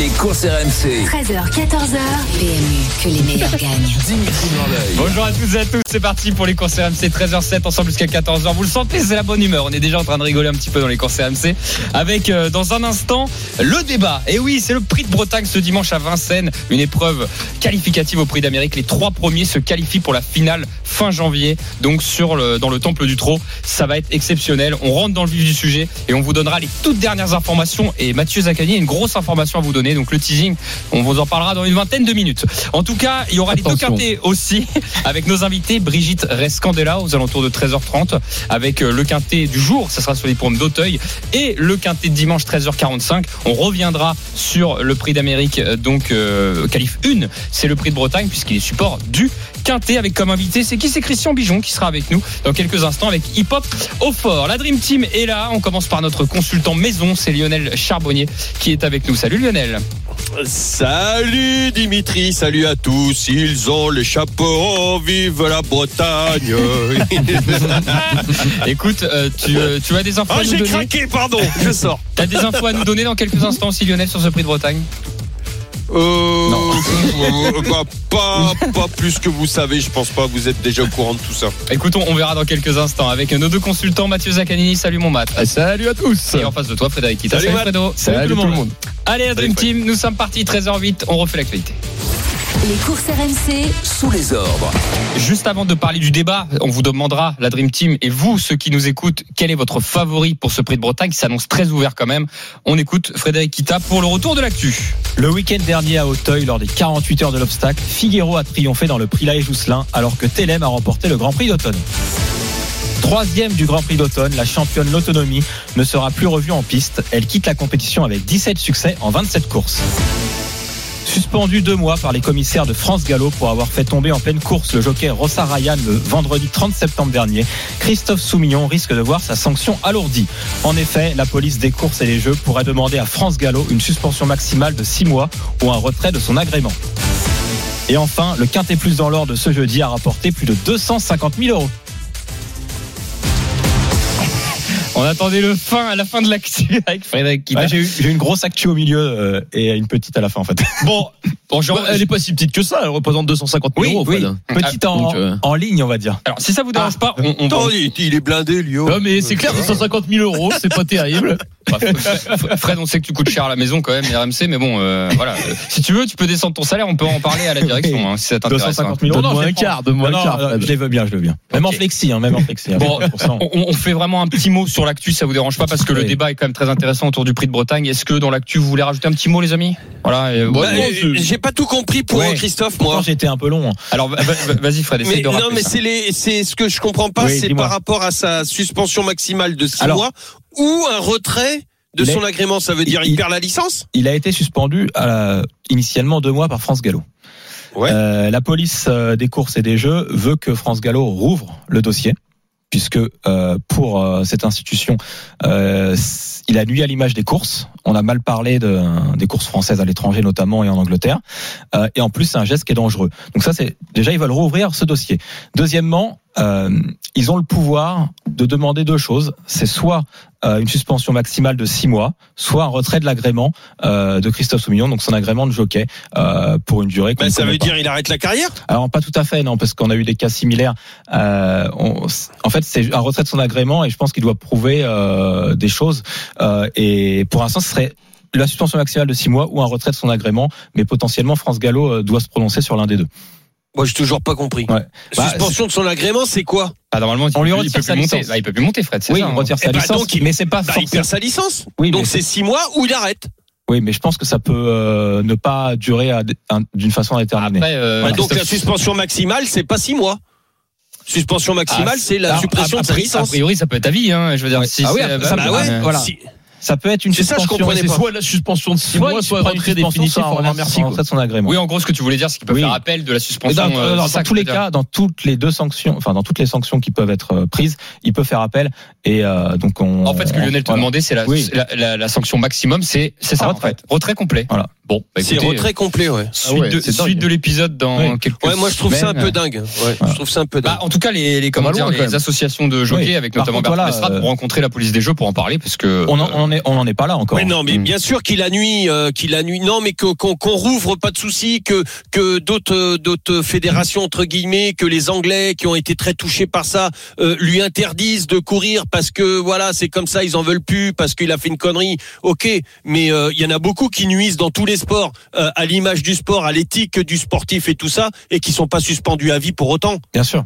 Les courses RMC. 13h, 14h. PMU, que les meilleurs gagnent. Dimitri. Bonjour à toutes et à tous, c'est parti pour les courses RMC 13h07 ensemble jusqu'à 14h. Vous le sentez, c'est la bonne humeur. On est déjà en train de rigoler un petit peu dans les courses RMC avec euh, dans un instant le débat. Et oui, c'est le prix de Bretagne ce dimanche à Vincennes, une épreuve qualificative au prix d'Amérique. Les trois premiers se qualifient pour la finale fin janvier, donc sur le, dans le temple du trot. Ça va être exceptionnel. On rentre dans le vif du sujet et on vous donnera les toutes dernières informations. Et Mathieu Zaccani a une grosse information à vous donner. Donc le teasing, on vous en parlera dans une vingtaine de minutes. En tout cas, il y aura les deux Attention. quintés aussi avec nos invités Brigitte Rescandela aux alentours de 13h30 avec euh, le quintet du jour, ça sera sur les pommes d'Auteuil et le quintet de dimanche 13h45. On reviendra sur le prix d'Amérique euh, donc euh, qualif 1, c'est le prix de Bretagne puisqu'il est support du quintet avec comme invité, c'est qui c'est Christian Bijon qui sera avec nous dans quelques instants avec Hip Hop au fort. La Dream Team est là, on commence par notre consultant maison, c'est Lionel Charbonnier qui est avec nous. Salut Lionel. Salut Dimitri, salut à tous. Ils ont les chapeaux, vive la Bretagne. Écoute, euh, tu, euh, tu as des infos Ah, à nous j'ai craqué, pardon, je sors. T'as des infos à nous donner dans quelques instants aussi, Lionel, sur ce prix de Bretagne? Euh, euh, bah, pas, pas plus que vous savez, je pense pas, vous êtes déjà au courant de tout ça. Écoutons, on verra dans quelques instants avec nos deux consultants, Mathieu Zaccanini. Salut mon Matt. Salut à tous. Et en face de toi, Frédéric Kita. Salut, Matt. Fredo. Salut, tout le monde. Allez, la Dream Salut, Team, nous sommes partis, 13h08, on refait l'actualité. Les courses RMC, Sous les ordres. Juste avant de parler du débat, on vous demandera, la Dream Team, et vous, ceux qui nous écoutent, quel est votre favori pour ce prix de Bretagne qui s'annonce très ouvert quand même. On écoute Frédéric Kita pour le retour de l'actu. Le week-end dernier à Auteuil, lors des 48 heures de l'obstacle, Figuero a triomphé dans le prix Laë Jousselin, alors que Telem a remporté le Grand Prix d'automne. Troisième du Grand Prix d'automne, la championne l'autonomie ne sera plus revue en piste. Elle quitte la compétition avec 17 succès en 27 courses. Suspendu deux mois par les commissaires de France Gallo pour avoir fait tomber en pleine course le jockey Rossa Ryan le vendredi 30 septembre dernier, Christophe Soumillon risque de voir sa sanction alourdie. En effet, la police des courses et des jeux pourrait demander à France Gallo une suspension maximale de six mois ou un retrait de son agrément. Et enfin, le Quintet Plus dans l'or de ce jeudi a rapporté plus de 250 000 euros. On attendait le fin à la fin de l'actu avec Frédéric. Ouais, J'ai eu, j'ai eu une grosse actu au milieu euh, et une petite à la fin en fait. Bon, bon je- elle est pas si petite que ça, elle représente 250 000 Oui, euros. oui. Fred. Petite en, Donc, euh, en ligne on va dire. alors si ça vous dérange pas, on, on va- Attends, il, il est blindé, Lio. Non, mais c'est clair, 250 000 euros, c'est pas terrible. Bah, Fred- on sait que tu coûtes cher à la maison quand même, RMC, mais bon, euh, voilà. Si tu veux, tu peux descendre ton salaire, on peut en parler à la direction, hein, si ça t'intéresse. 250 000 euros. Donne-moi je les un prends. quart, donne-moi Non, un non, quart, euh, Fred. Je les veux bien, je les veux bien. Même en flexi, hein, même en flexi. hein, Bon, 20%. On, on fait vraiment un petit mot sur l'actu, si ça vous dérange pas, parce que le débat est quand même très intéressant autour du prix de Bretagne. Est-ce que dans l'actu, vous voulez rajouter un petit mot, les amis? Voilà. Bah, non, euh, c'est- J'ai pas tout compris pour Ouais. Christophe, moi. j'ai été un peu long. hein. Alors, va- va- vas-y, Fred, essaye Mais de non, mais c'est les, c'est ce que je comprends pas, Oui, c'est par rapport à sa suspension maximale de 6 Alors. mois ou un retrait de son agrément. Ça veut dire il, il- perd la licence Il a été suspendu à la- initialement deux mois par France Gallo. Ouais. Euh, la police euh, des courses et des jeux veut que France Gallo rouvre le dossier puisque euh, pour euh, cette institution, euh, il a nuit à l'image des courses. On a mal parlé de, des courses françaises à l'étranger notamment et en Angleterre. Euh, et en plus, c'est un geste qui est dangereux. Donc ça, c'est déjà ils veulent rouvrir ce dossier. Deuxièmement, euh, ils ont le pouvoir de demander deux choses. C'est soit euh, une suspension maximale de six mois, soit un retrait de l'agrément euh, de Christophe Soumillon, donc son agrément de jockey euh, pour une durée. Ben, Ça veut pas. dire il arrête la carrière? Alors pas tout à fait non parce qu'on a eu des cas similaires. Euh, on- en fait c'est un retrait de son agrément et je pense qu'il doit prouver euh, des choses euh, et pour l'instant ce serait la suspension maximale de six mois ou un retrait de son agrément, mais potentiellement France Gallo doit se prononcer sur l'un des deux. Moi, j'ai toujours pas compris. Ouais. Bah, Suspension de son agrément, c'est quoi Ah, normalement, il On lui retire peut sa plus monter. licence. Bah, il peut plus monter, Fred. c'est Oui, ça, on hein. retire sa Eh ben, licence, donc, il- mais c'est pas Bah, Il forcément. perd sa licence. Oui, Donc c'est 6 mois ou il arrête. Oui, mais je pense que ça peut euh, ne pas durer d'une façon indéterminée. Après, euh, Bah, donc la suspension maximale, c'est pas 6 mois. Suspension maximale, Ah, c'est la alors, suppression a- de sa a- A licence. priori, ça peut être à vie, hein. Je veux dire, Ouais. si Ah oui, ça bah, peut- bah, ouais, euh, voilà. Si- Ça peut être une C'est ça, je suspension. comprenais pas. soit la suspension de 6 Soit, mois, soit retrait suspension, soit un en retrait remercie. un retrait de son agrément. Oui, en gros, ce que tu voulais dire, c'est qu'il peut Oui. faire appel de la suspension. dans, euh, dans- ça dans que tous les dire. cas, dans toutes les deux sanctions, enfin dans toutes les sanctions qui peuvent être euh, prises, il peut faire appel et euh, donc on. En fait, ce que Lionel te voilà. demandait, c'est la, Oui. la, la- la sanction maximum, c'est c'est ça, Un en retrait. fait. Retrait complet. Voilà. Bon, bah, C'est retrait complet, ouais. Suite, Ah ouais, de, suite de l'épisode dans Oui. quelques Ouais, moi je trouve ça un peu dingue. Ouais, je trouve ça un peu dingue. Bah, en tout cas, les, les, comment dire, loin, les associations de jockey, Oui. avec Par notamment contre, Bertrand voilà, Lestrade, euh, vont rencontrer la police des jeux pour en parler, parce que On en, euh, on en est, on en est pas là encore. Mais non, mais Mm. bien sûr qu'il a nuit, euh, qu'il a nuit. Non, mais qu'on qu'on rouvre, pas de souci, que que d'autres euh, d'autres fédérations entre guillemets, que les Anglais qui ont été très touchés par ça, euh, lui interdisent de courir parce que voilà, c'est comme ça, ils en veulent plus parce qu'il a fait une connerie. Ok, mais euh, il y en a beaucoup qui nuisent dans tous les euh, à l'image du sport, à l'éthique du sportif et tout ça, et qui sont pas suspendus à vie pour autant. Bien sûr.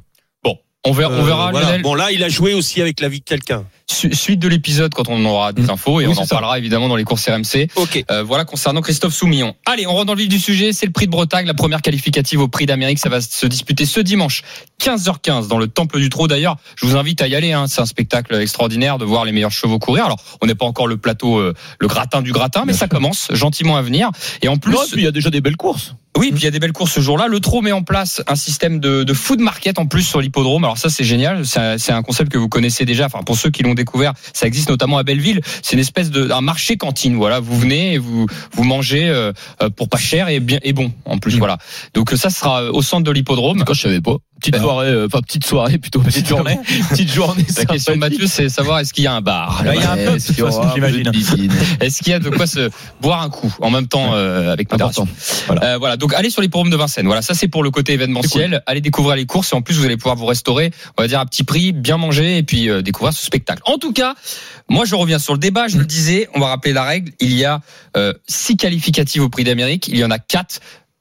On verra, on Euh, verra voilà. Lionel, Bon là, il a joué aussi avec la vie de quelqu'un. su- suite de l'épisode quand on aura des Mm. infos et Oui, on en ça. parlera évidemment dans les courses RMC. Ok. Euh, voilà concernant Christophe Soumillon. Allez, on rentre dans le vif du sujet. C'est le prix de Bretagne, la première qualificative au prix d'Amérique. Ça va se disputer ce dimanche, 15h15, dans le Temple du Trot. D'ailleurs, je vous invite à y aller. Hein. C'est un spectacle extraordinaire de voir les meilleurs chevaux courir. Alors, on n'est pas encore le plateau, euh, le gratin du gratin, mais ça commence gentiment à venir. Et en plus, il y a déjà des belles courses. Oui, puis il y a des belles courses ce jour-là. Le Trot met en place un système de, de food market en plus sur l'hippodrome. Alors ça, c'est génial. C'est un- concept que vous connaissez déjà. Enfin, pour ceux qui l'ont découvert, ça existe notamment à Belleville. C'est une espèce de un marché cantine. Voilà, vous venez et vous vous mangez euh, euh, pour pas cher et bien et bon en plus. Mm. Voilà. Donc ça sera euh, au centre de l'hippodrome. Quand je savais pas. Petite soirée, euh, enfin petite soirée plutôt. Petite journée. petite journée. La question de Mathieu, c'est savoir est-ce qu'il y a un bar. Bah, il y a un peu. Est-ce qu'il y a de quoi se boire un coup en même temps euh, avec modération Voilà. Euh, voilà. Donc allez sur les forums de Vincennes. Voilà, ça c'est pour le côté événementiel. Allez découvrir les courses et en plus vous allez pouvoir vous restaurer, on va dire à petit prix, bien manger et puis euh, découvrir ce spectacle. En tout cas, moi je reviens sur le débat. Je le disais, on va rappeler la règle. Il y a euh, six qualificatives au Prix d'Amérique. Il y en a quatre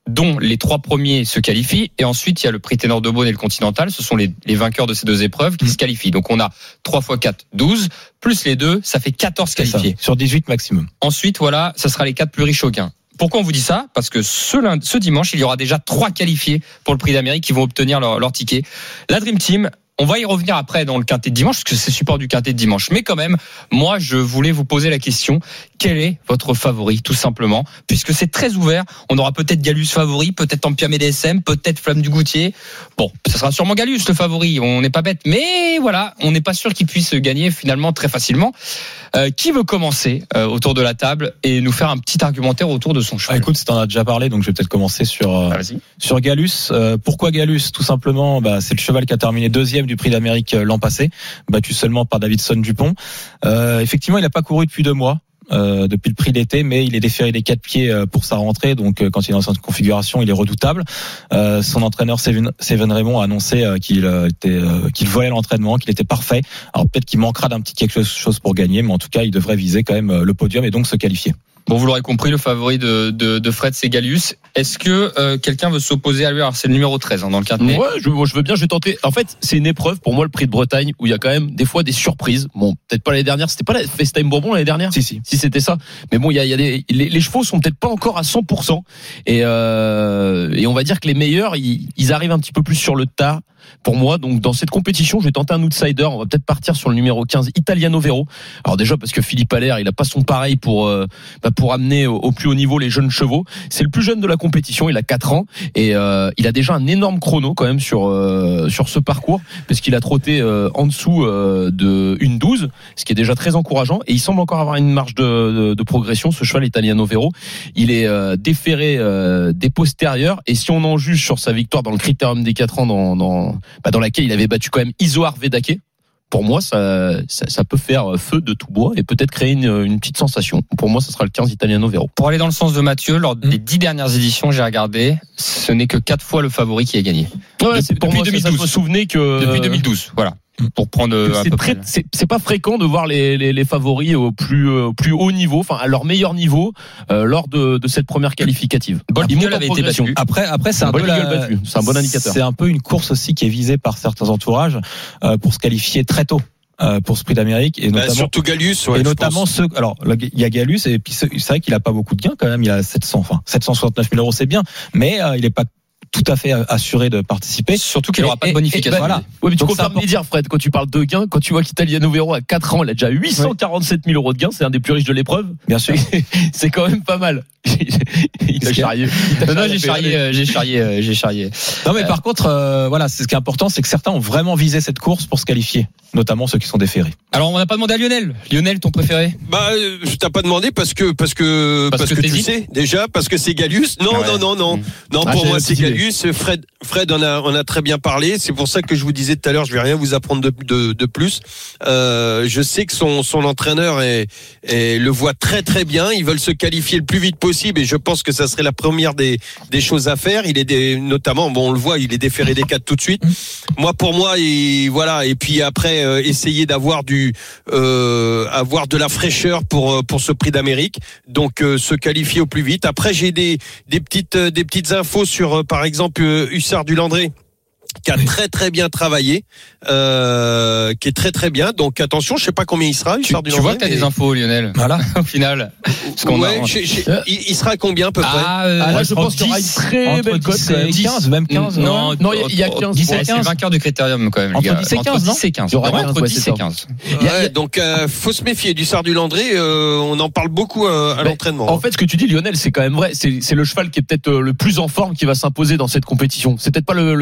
dont les trois premiers se qualifient et ensuite il y a le prix Ténor de Beaune et le Continental ce sont les, les vainqueurs de ces deux épreuves qui se qualifient donc on a 3 x 4 12 plus les deux ça fait 14 C'est ça. qualifiés Sur 18 maximum. Ensuite, voilà, ça sera les quatre plus riches au gain. Pourquoi on vous dit ça? Parce que ce, lundi- ce dimanche, il y aura déjà trois qualifiés pour le prix d'Amérique qui vont obtenir leur, leur ticket. La Dream Team, on va y revenir après dans le quintet de dimanche, parce que c'est support du quintet de dimanche. Mais quand même, moi, je voulais vous poser la question quel est votre favori, tout simplement? Puisque c'est très ouvert. On aura peut-être Galus favori, peut-être Ampia DSM, peut-être Flamme du Goutier. Bon, ça sera sûrement Galus le favori. On n'est pas bête, mais voilà, on n'est pas sûr qu'il puisse gagner finalement très facilement. Euh, qui veut commencer euh, autour de la table et nous faire un petit argumentaire autour de son Ah, cheval écoute, tu en as déjà parlé, donc je vais peut-être commencer sur euh, Ah, sur Galus. Euh, pourquoi Galus Tout simplement, bah, c'est le cheval qui a terminé deuxième du Prix d'Amérique euh, l'an passé, battu seulement par Davidson Dupont. Euh, effectivement, il n'a pas couru depuis deux mois. Euh, depuis le prix d'été, mais il est déféré des quatre pieds euh, pour sa rentrée, donc euh, quand il est dans cette configuration, il est redoutable. Son entraîneur Seven, Raymond a annoncé qu'il était qu'il volait l'entraînement, qu'il était parfait. Alors peut-être qu'il manquera d'un petit quelque chose pour gagner, mais en tout cas, il devrait viser quand même le podium et donc se qualifier. Bon, vous l'aurez compris, le favori de, de, de Fred, c'est Gallius. Est-ce que euh, quelqu'un veut s'opposer à lui? Alors, c'est le numéro 13 hein, dans le quintet. Ouais, je, moi, je veux bien, je vais tenter. En fait, c'est une épreuve pour moi le prix de Bretagne où il y a quand même des fois des surprises. Bon, peut-être pas l'année dernière, c'était pas la FaceTime Bourbon l'année dernière? Si si. si c'était ça. Mais bon, il y a, il y a des, les, les chevaux sont peut-être pas encore à 100%. Et, euh, et on va dire que les meilleurs, ils, ils arrivent un petit peu plus sur le tas. Pour moi, donc dans cette compétition, je vais tenter un outsider. On va peut-être partir sur le numéro 15, Italiano Vero. Alors déjà parce que Philippe Allaire, il a pas son pareil pour euh, bah, pour amener au, plus haut niveau les jeunes chevaux. C'est le plus jeune de la compétition. Il a 4 ans et euh, il a déjà un énorme chrono quand même sur euh, sur ce parcours parce qu'il a trotté euh, en dessous de une 12, ce qui est déjà très encourageant. Et il semble encore avoir une marge de, de, progression. Ce cheval Italiano Vero, il est déféré des postérieurs. Et si on en juge sur sa victoire dans le critérium des 4 ans, dans dans, bah, dans laquelle il avait battu quand même Isoar Vedake. Pour moi, ça, ça, ça peut faire feu de tout bois et peut-être créer une, une petite sensation. Pour moi, ça sera le 15 Italiano Vero. Pour aller dans le sens de Mathieu, lors des dix dernières éditions, j'ai regardé, ce n'est que quatre fois le favori qui a gagné. Ouais, Depuis- c'est pour depuis moi, ça, ça, 2012. je me souvenais que Depuis 2012, voilà. Pour prendre euh, c'est peu très, près. c'est c'est pas fréquent de voir les, les, les favoris au plus euh, au plus haut niveau, enfin à leur meilleur niveau euh, lors de, de cette première qualificative. Eagle en avait été battu. Après, après c'est un, la- un bon indicateur. C'est un peu une course aussi qui est visée par certains entourages euh, pour se qualifier très tôt euh, pour ce prix d'Amérique et Bah, notamment. surtout Gallius, ouais, et notamment pense. ceux, alors il y a Galus et puis c'est vrai qu'il a pas beaucoup de gains quand même, il a 700, enfin 769 000 euros c'est bien, mais euh, il est pas tout à fait assuré de participer. Surtout qu'il n'aura pas de bonification. Voilà. Ouais, mais tu Donc, confirmes dires, Fred, quand tu parles de gains, quand tu vois qu'Italiano Vero à 4 ans, il a déjà 847 000 euros de gains, c'est un des plus riches de l'épreuve. Bien sûr. C'est quand même pas mal. il t'a charrié. Non, non, j'ai charrié, euh, j'ai charrié, euh, j'ai charrié. Non mais par contre, euh, voilà, c'est ce qui est important, c'est que certains ont vraiment visé cette course pour se qualifier, notamment ceux qui sont déférés. Alors, on n'a pas demandé à Lionel. Lionel, ton préféré? Bah, je t'ai pas demandé parce que parce que Parce parce, que que, tu sais déjà parce que c'est Galius. Non Ah ouais. non non non Mm. non Ah, pour j'ai moi c'est petite Fred Fred en a on a très bien parlé. C'est pour ça que je vous disais tout à l'heure, je vais rien vous apprendre de de, de plus. Euh, je sais que son son entraîneur est, est- le voit très très bien. Ils veulent se qualifier le plus vite possible et je pense que ça serait la première des des choses à faire. Il est des, notamment bon on le voit, il est déféré des quatre tout de suite. Moi pour moi et voilà et puis après euh, essayer d'avoir du euh, avoir de la fraîcheur pour euh, pour ce prix d'Amérique. Donc euh, se qualifier au plus vite. Après j'ai des des petites euh, des petites infos sur par exemple euh, Hussard du Landré qui a très très bien travaillé, euh, qui est très très bien. Donc attention, je sais pas combien il sera. Tu, Hussard du tu vois que t'as mais- des infos, Lionel. Voilà. Au final. Qu'on Ouais, a. j'ai- il, il sera à combien à peu près Ah, euh, Ah, là, je pense qu'il y aura une 10. très Entre belle cote. 10 quand même. et 15, même 15. Non, Non, il y a- il y a 15, 10 ouais, et c'est 15. vainqueur du critérium quand même. Entre gars. 10 et 15, Entre non 10 et 15. Il y aura Ouais, 15, entre ouais, 10 c'est et ça. 15. Ouais, y a- donc euh, faut se méfier du Sard du Landré. euh, on en parle beaucoup euh, à l'entraînement. En fait, ce que tu dis, Lionel, c'est quand même vrai. C'est c'est le cheval qui est peut-être euh, le plus en forme qui va s'imposer dans cette compétition. C'est peut-être pas le,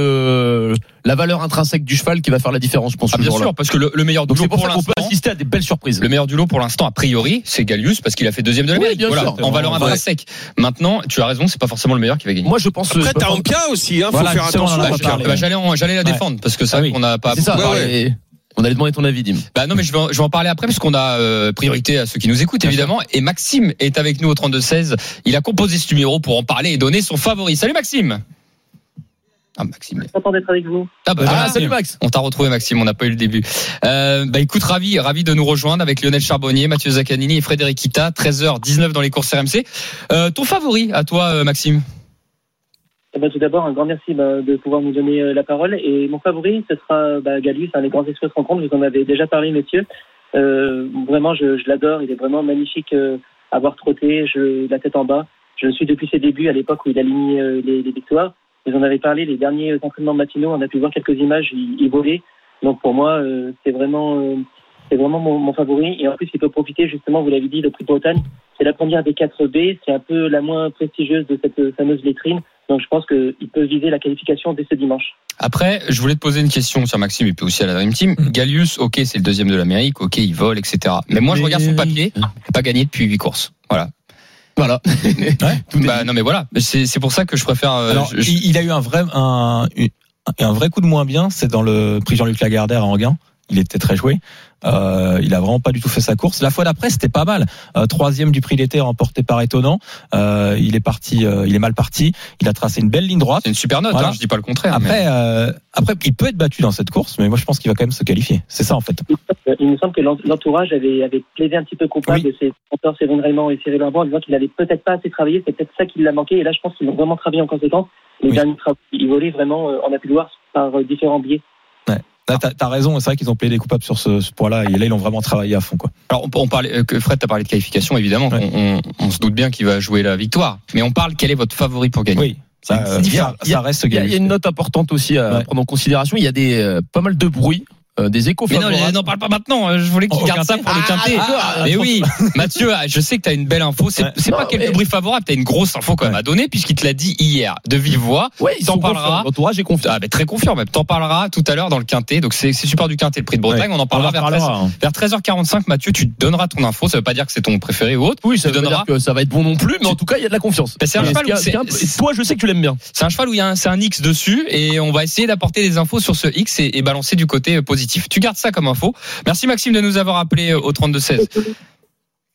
le- la valeur intrinsèque du cheval qui va faire la différence, je pense. Ah, bien sûr, parce que le, le meilleur Donc doublé c'est pour pour ça qu'on peut assister à des belles surprises. Le meilleur du lot pour l'instant, a priori, c'est Galius parce qu'il a fait deuxième de Oui, l'Amérique. bien voilà, sûr. en valeur Ouais. intrinsèque. Maintenant, tu as raison, c'est pas forcément le meilleur qui va gagner. Moi, je pense. Après je t'as Ampia aussi. Hein, faut Voilà, faire attention. Bah, j'allais, la Ouais. défendre parce que ça, Ah oui. on n'a pas. C'est ça. On allait demander ton avis, Dim. Bah non, mais je vais, en- je vais en parler après parce qu'on a euh, priorité à ceux qui nous écoutent évidemment. Et Maxime est avec nous au 32 16. Il a composé ce numéro pour en parler et donner son favori. Salut Maxime. Ah Maxime. content d'être avec vous. Ah, bah, Ah, voilà. salut Max. On t'a retrouvé Maxime, on n'a pas eu le début. Euh, bah écoute, ravi, ravi de nous rejoindre avec Lionel Charbonnier, Mathieu Zaccanini et Frédéric Kita, 13h19 dans les courses RMC. Euh, ton favori à toi euh, Maxime? Eh ben, tout d'abord, un grand merci bah, de pouvoir nous donner euh, la parole. Et mon favori, ce sera bah, Galius, hein, les grands espoirs se rencontrent. Vous en avez déjà parlé, messieurs. Euh, vraiment, je, je l'adore. Il est vraiment magnifique euh, à voir trotter, je, la tête en bas. Je le suis depuis ses débuts, à l'époque où il alignait euh, les, les victoires. Vous en avez parlé, les derniers entraînements matinaux, on a pu voir quelques images, il, il volait. Donc pour moi, euh, c'est vraiment, euh, c'est vraiment mon, mon favori. Et en plus, il peut profiter justement, vous l'avez dit, le prix de Bretagne. C'est la première des 4 B, c'est un peu la moins prestigieuse de cette euh, fameuse vitrine. Donc je pense qu'il peut viser la qualification dès ce dimanche. Après, je voulais te poser une question sur Maxime et puis aussi à la Dream Team. Galius, ok, c'est le deuxième de l'Amérique, ok, il vole, etc. Mais moi, je regarde son papier, il n'a pas gagné depuis 8 courses. Voilà. Voilà. Bah, non, mais voilà. C'est c'est pour ça que je préfère. euh, Alors, je- je- il, il a eu un vrai, un, un vrai coup de moins bien, c'est dans le prix Jean-Luc Lagardère à Anguin. Il était très joué. Euh, il a vraiment pas du tout fait sa course. La fois d'après, c'était pas mal. Euh, troisième du prix d'été remporté par étonnant. Euh, il est parti, euh, il est mal parti. Il a tracé une belle ligne droite. c'est une super note, Voilà. hein, je dis pas le contraire. mais- Après, euh, après, il peut être battu dans cette course, mais moi je pense qu'il va quand même se qualifier. C'est ça en fait. Il me semble que l'en- l'entourage avait, avait plaidé un petit peu coupable Oui. de ses compteurs Séverine Raymond et Cyril Arban en disant qu'il avait peut-être pas assez travaillé, c'est peut-être ça qui l'a manqué. Et là, je pense qu'ils ont vraiment travaillé en conséquence. Les Oui. derniers travaux, ils volaient vraiment, euh, on a pu le voir par différents biais. Là, T'as as raison, c'est vrai qu'ils ont plaidé coupable sur ce, ce point-là, et là ils ont vraiment travaillé à fond. Quoi. Alors, on, on parlait, euh, que Fred t'a parlé de qualification, évidemment. Ouais. On, on- on se doute bien qu'il va jouer la victoire. Mais on parle, quel est votre favori pour gagner? Oui, ça, C'est euh, différent. ça, reste Il y, a, il y a Gallus. une note importante aussi à Ouais. prendre en considération. Il y a des euh, pas mal de bruit, euh, des échos Mais non, favorables. mais n'en parle pas maintenant. euh, Je voulais qu'il Au garde ça quintet pour le quintet. ah, mais oui, Mathieu, ah, je sais que tu as une belle info. C'est Ouais. pas Non, quelques mais- bruits favorables, tu as une grosse info quand même Ouais. à donner, puisqu'il te l'a dit hier, de vive voix. Ouais, ils T'en parleras. L'entourage est confiant. Ah, mais très confiant même. T'en parleras tout à l'heure dans le quintet. Donc c'est super du quintet, le prix de Bretagne. On en parlera vers, 13, hein. vers 13h45. Mathieu, tu donneras ton info. Ça veut pas dire que c'est ton préféré ou autre. Oui, ça tu veut pas donneras. dire que ça va être bon non plus, mais en tout cas, il y a de la confiance. Bah, c'est un cheval Toi, je sais que tu l'aimes bien. C'est un cheval où il y a un, X dessus et on va essayer d'apporter des infos sur ce X et, balancer du côté euh, positif. Tu gardes ça comme info. Merci Maxime de nous avoir appelé euh, au 32-16.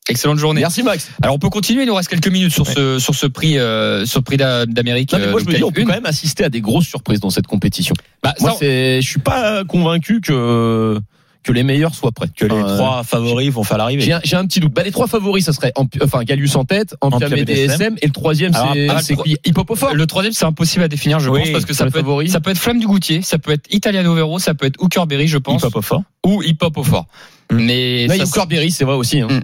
Excellente journée. Merci Max. Alors on peut continuer, il nous reste quelques minutes sur ce sur ce prix euh, sur prix d'a- d'Amérique. Moi, euh, je me dis, on peut quand même assister à des grosses surprises dans cette compétition. Bah, Moi, ça, c'est, je suis pas convaincu que que les meilleurs soient prêts. Que les Enfin, trois favoris vont faire l'arrivée. J'ai un, petit doute. Bah, les trois favoris, ça serait enfin Galius en tête, Ampia DSM, et le troisième c'est c'est le- troisième c'est impossible à définir je Oui, pense parce que ça peut être, ça peut être Flamme du Goutier, ça peut être Italiano Vero, ça peut être Hookerberry je pense Hip hop au fort. ou Hip Hop au fort. Mm. Mais a encore Berry, c'est vrai aussi. hein. Mm.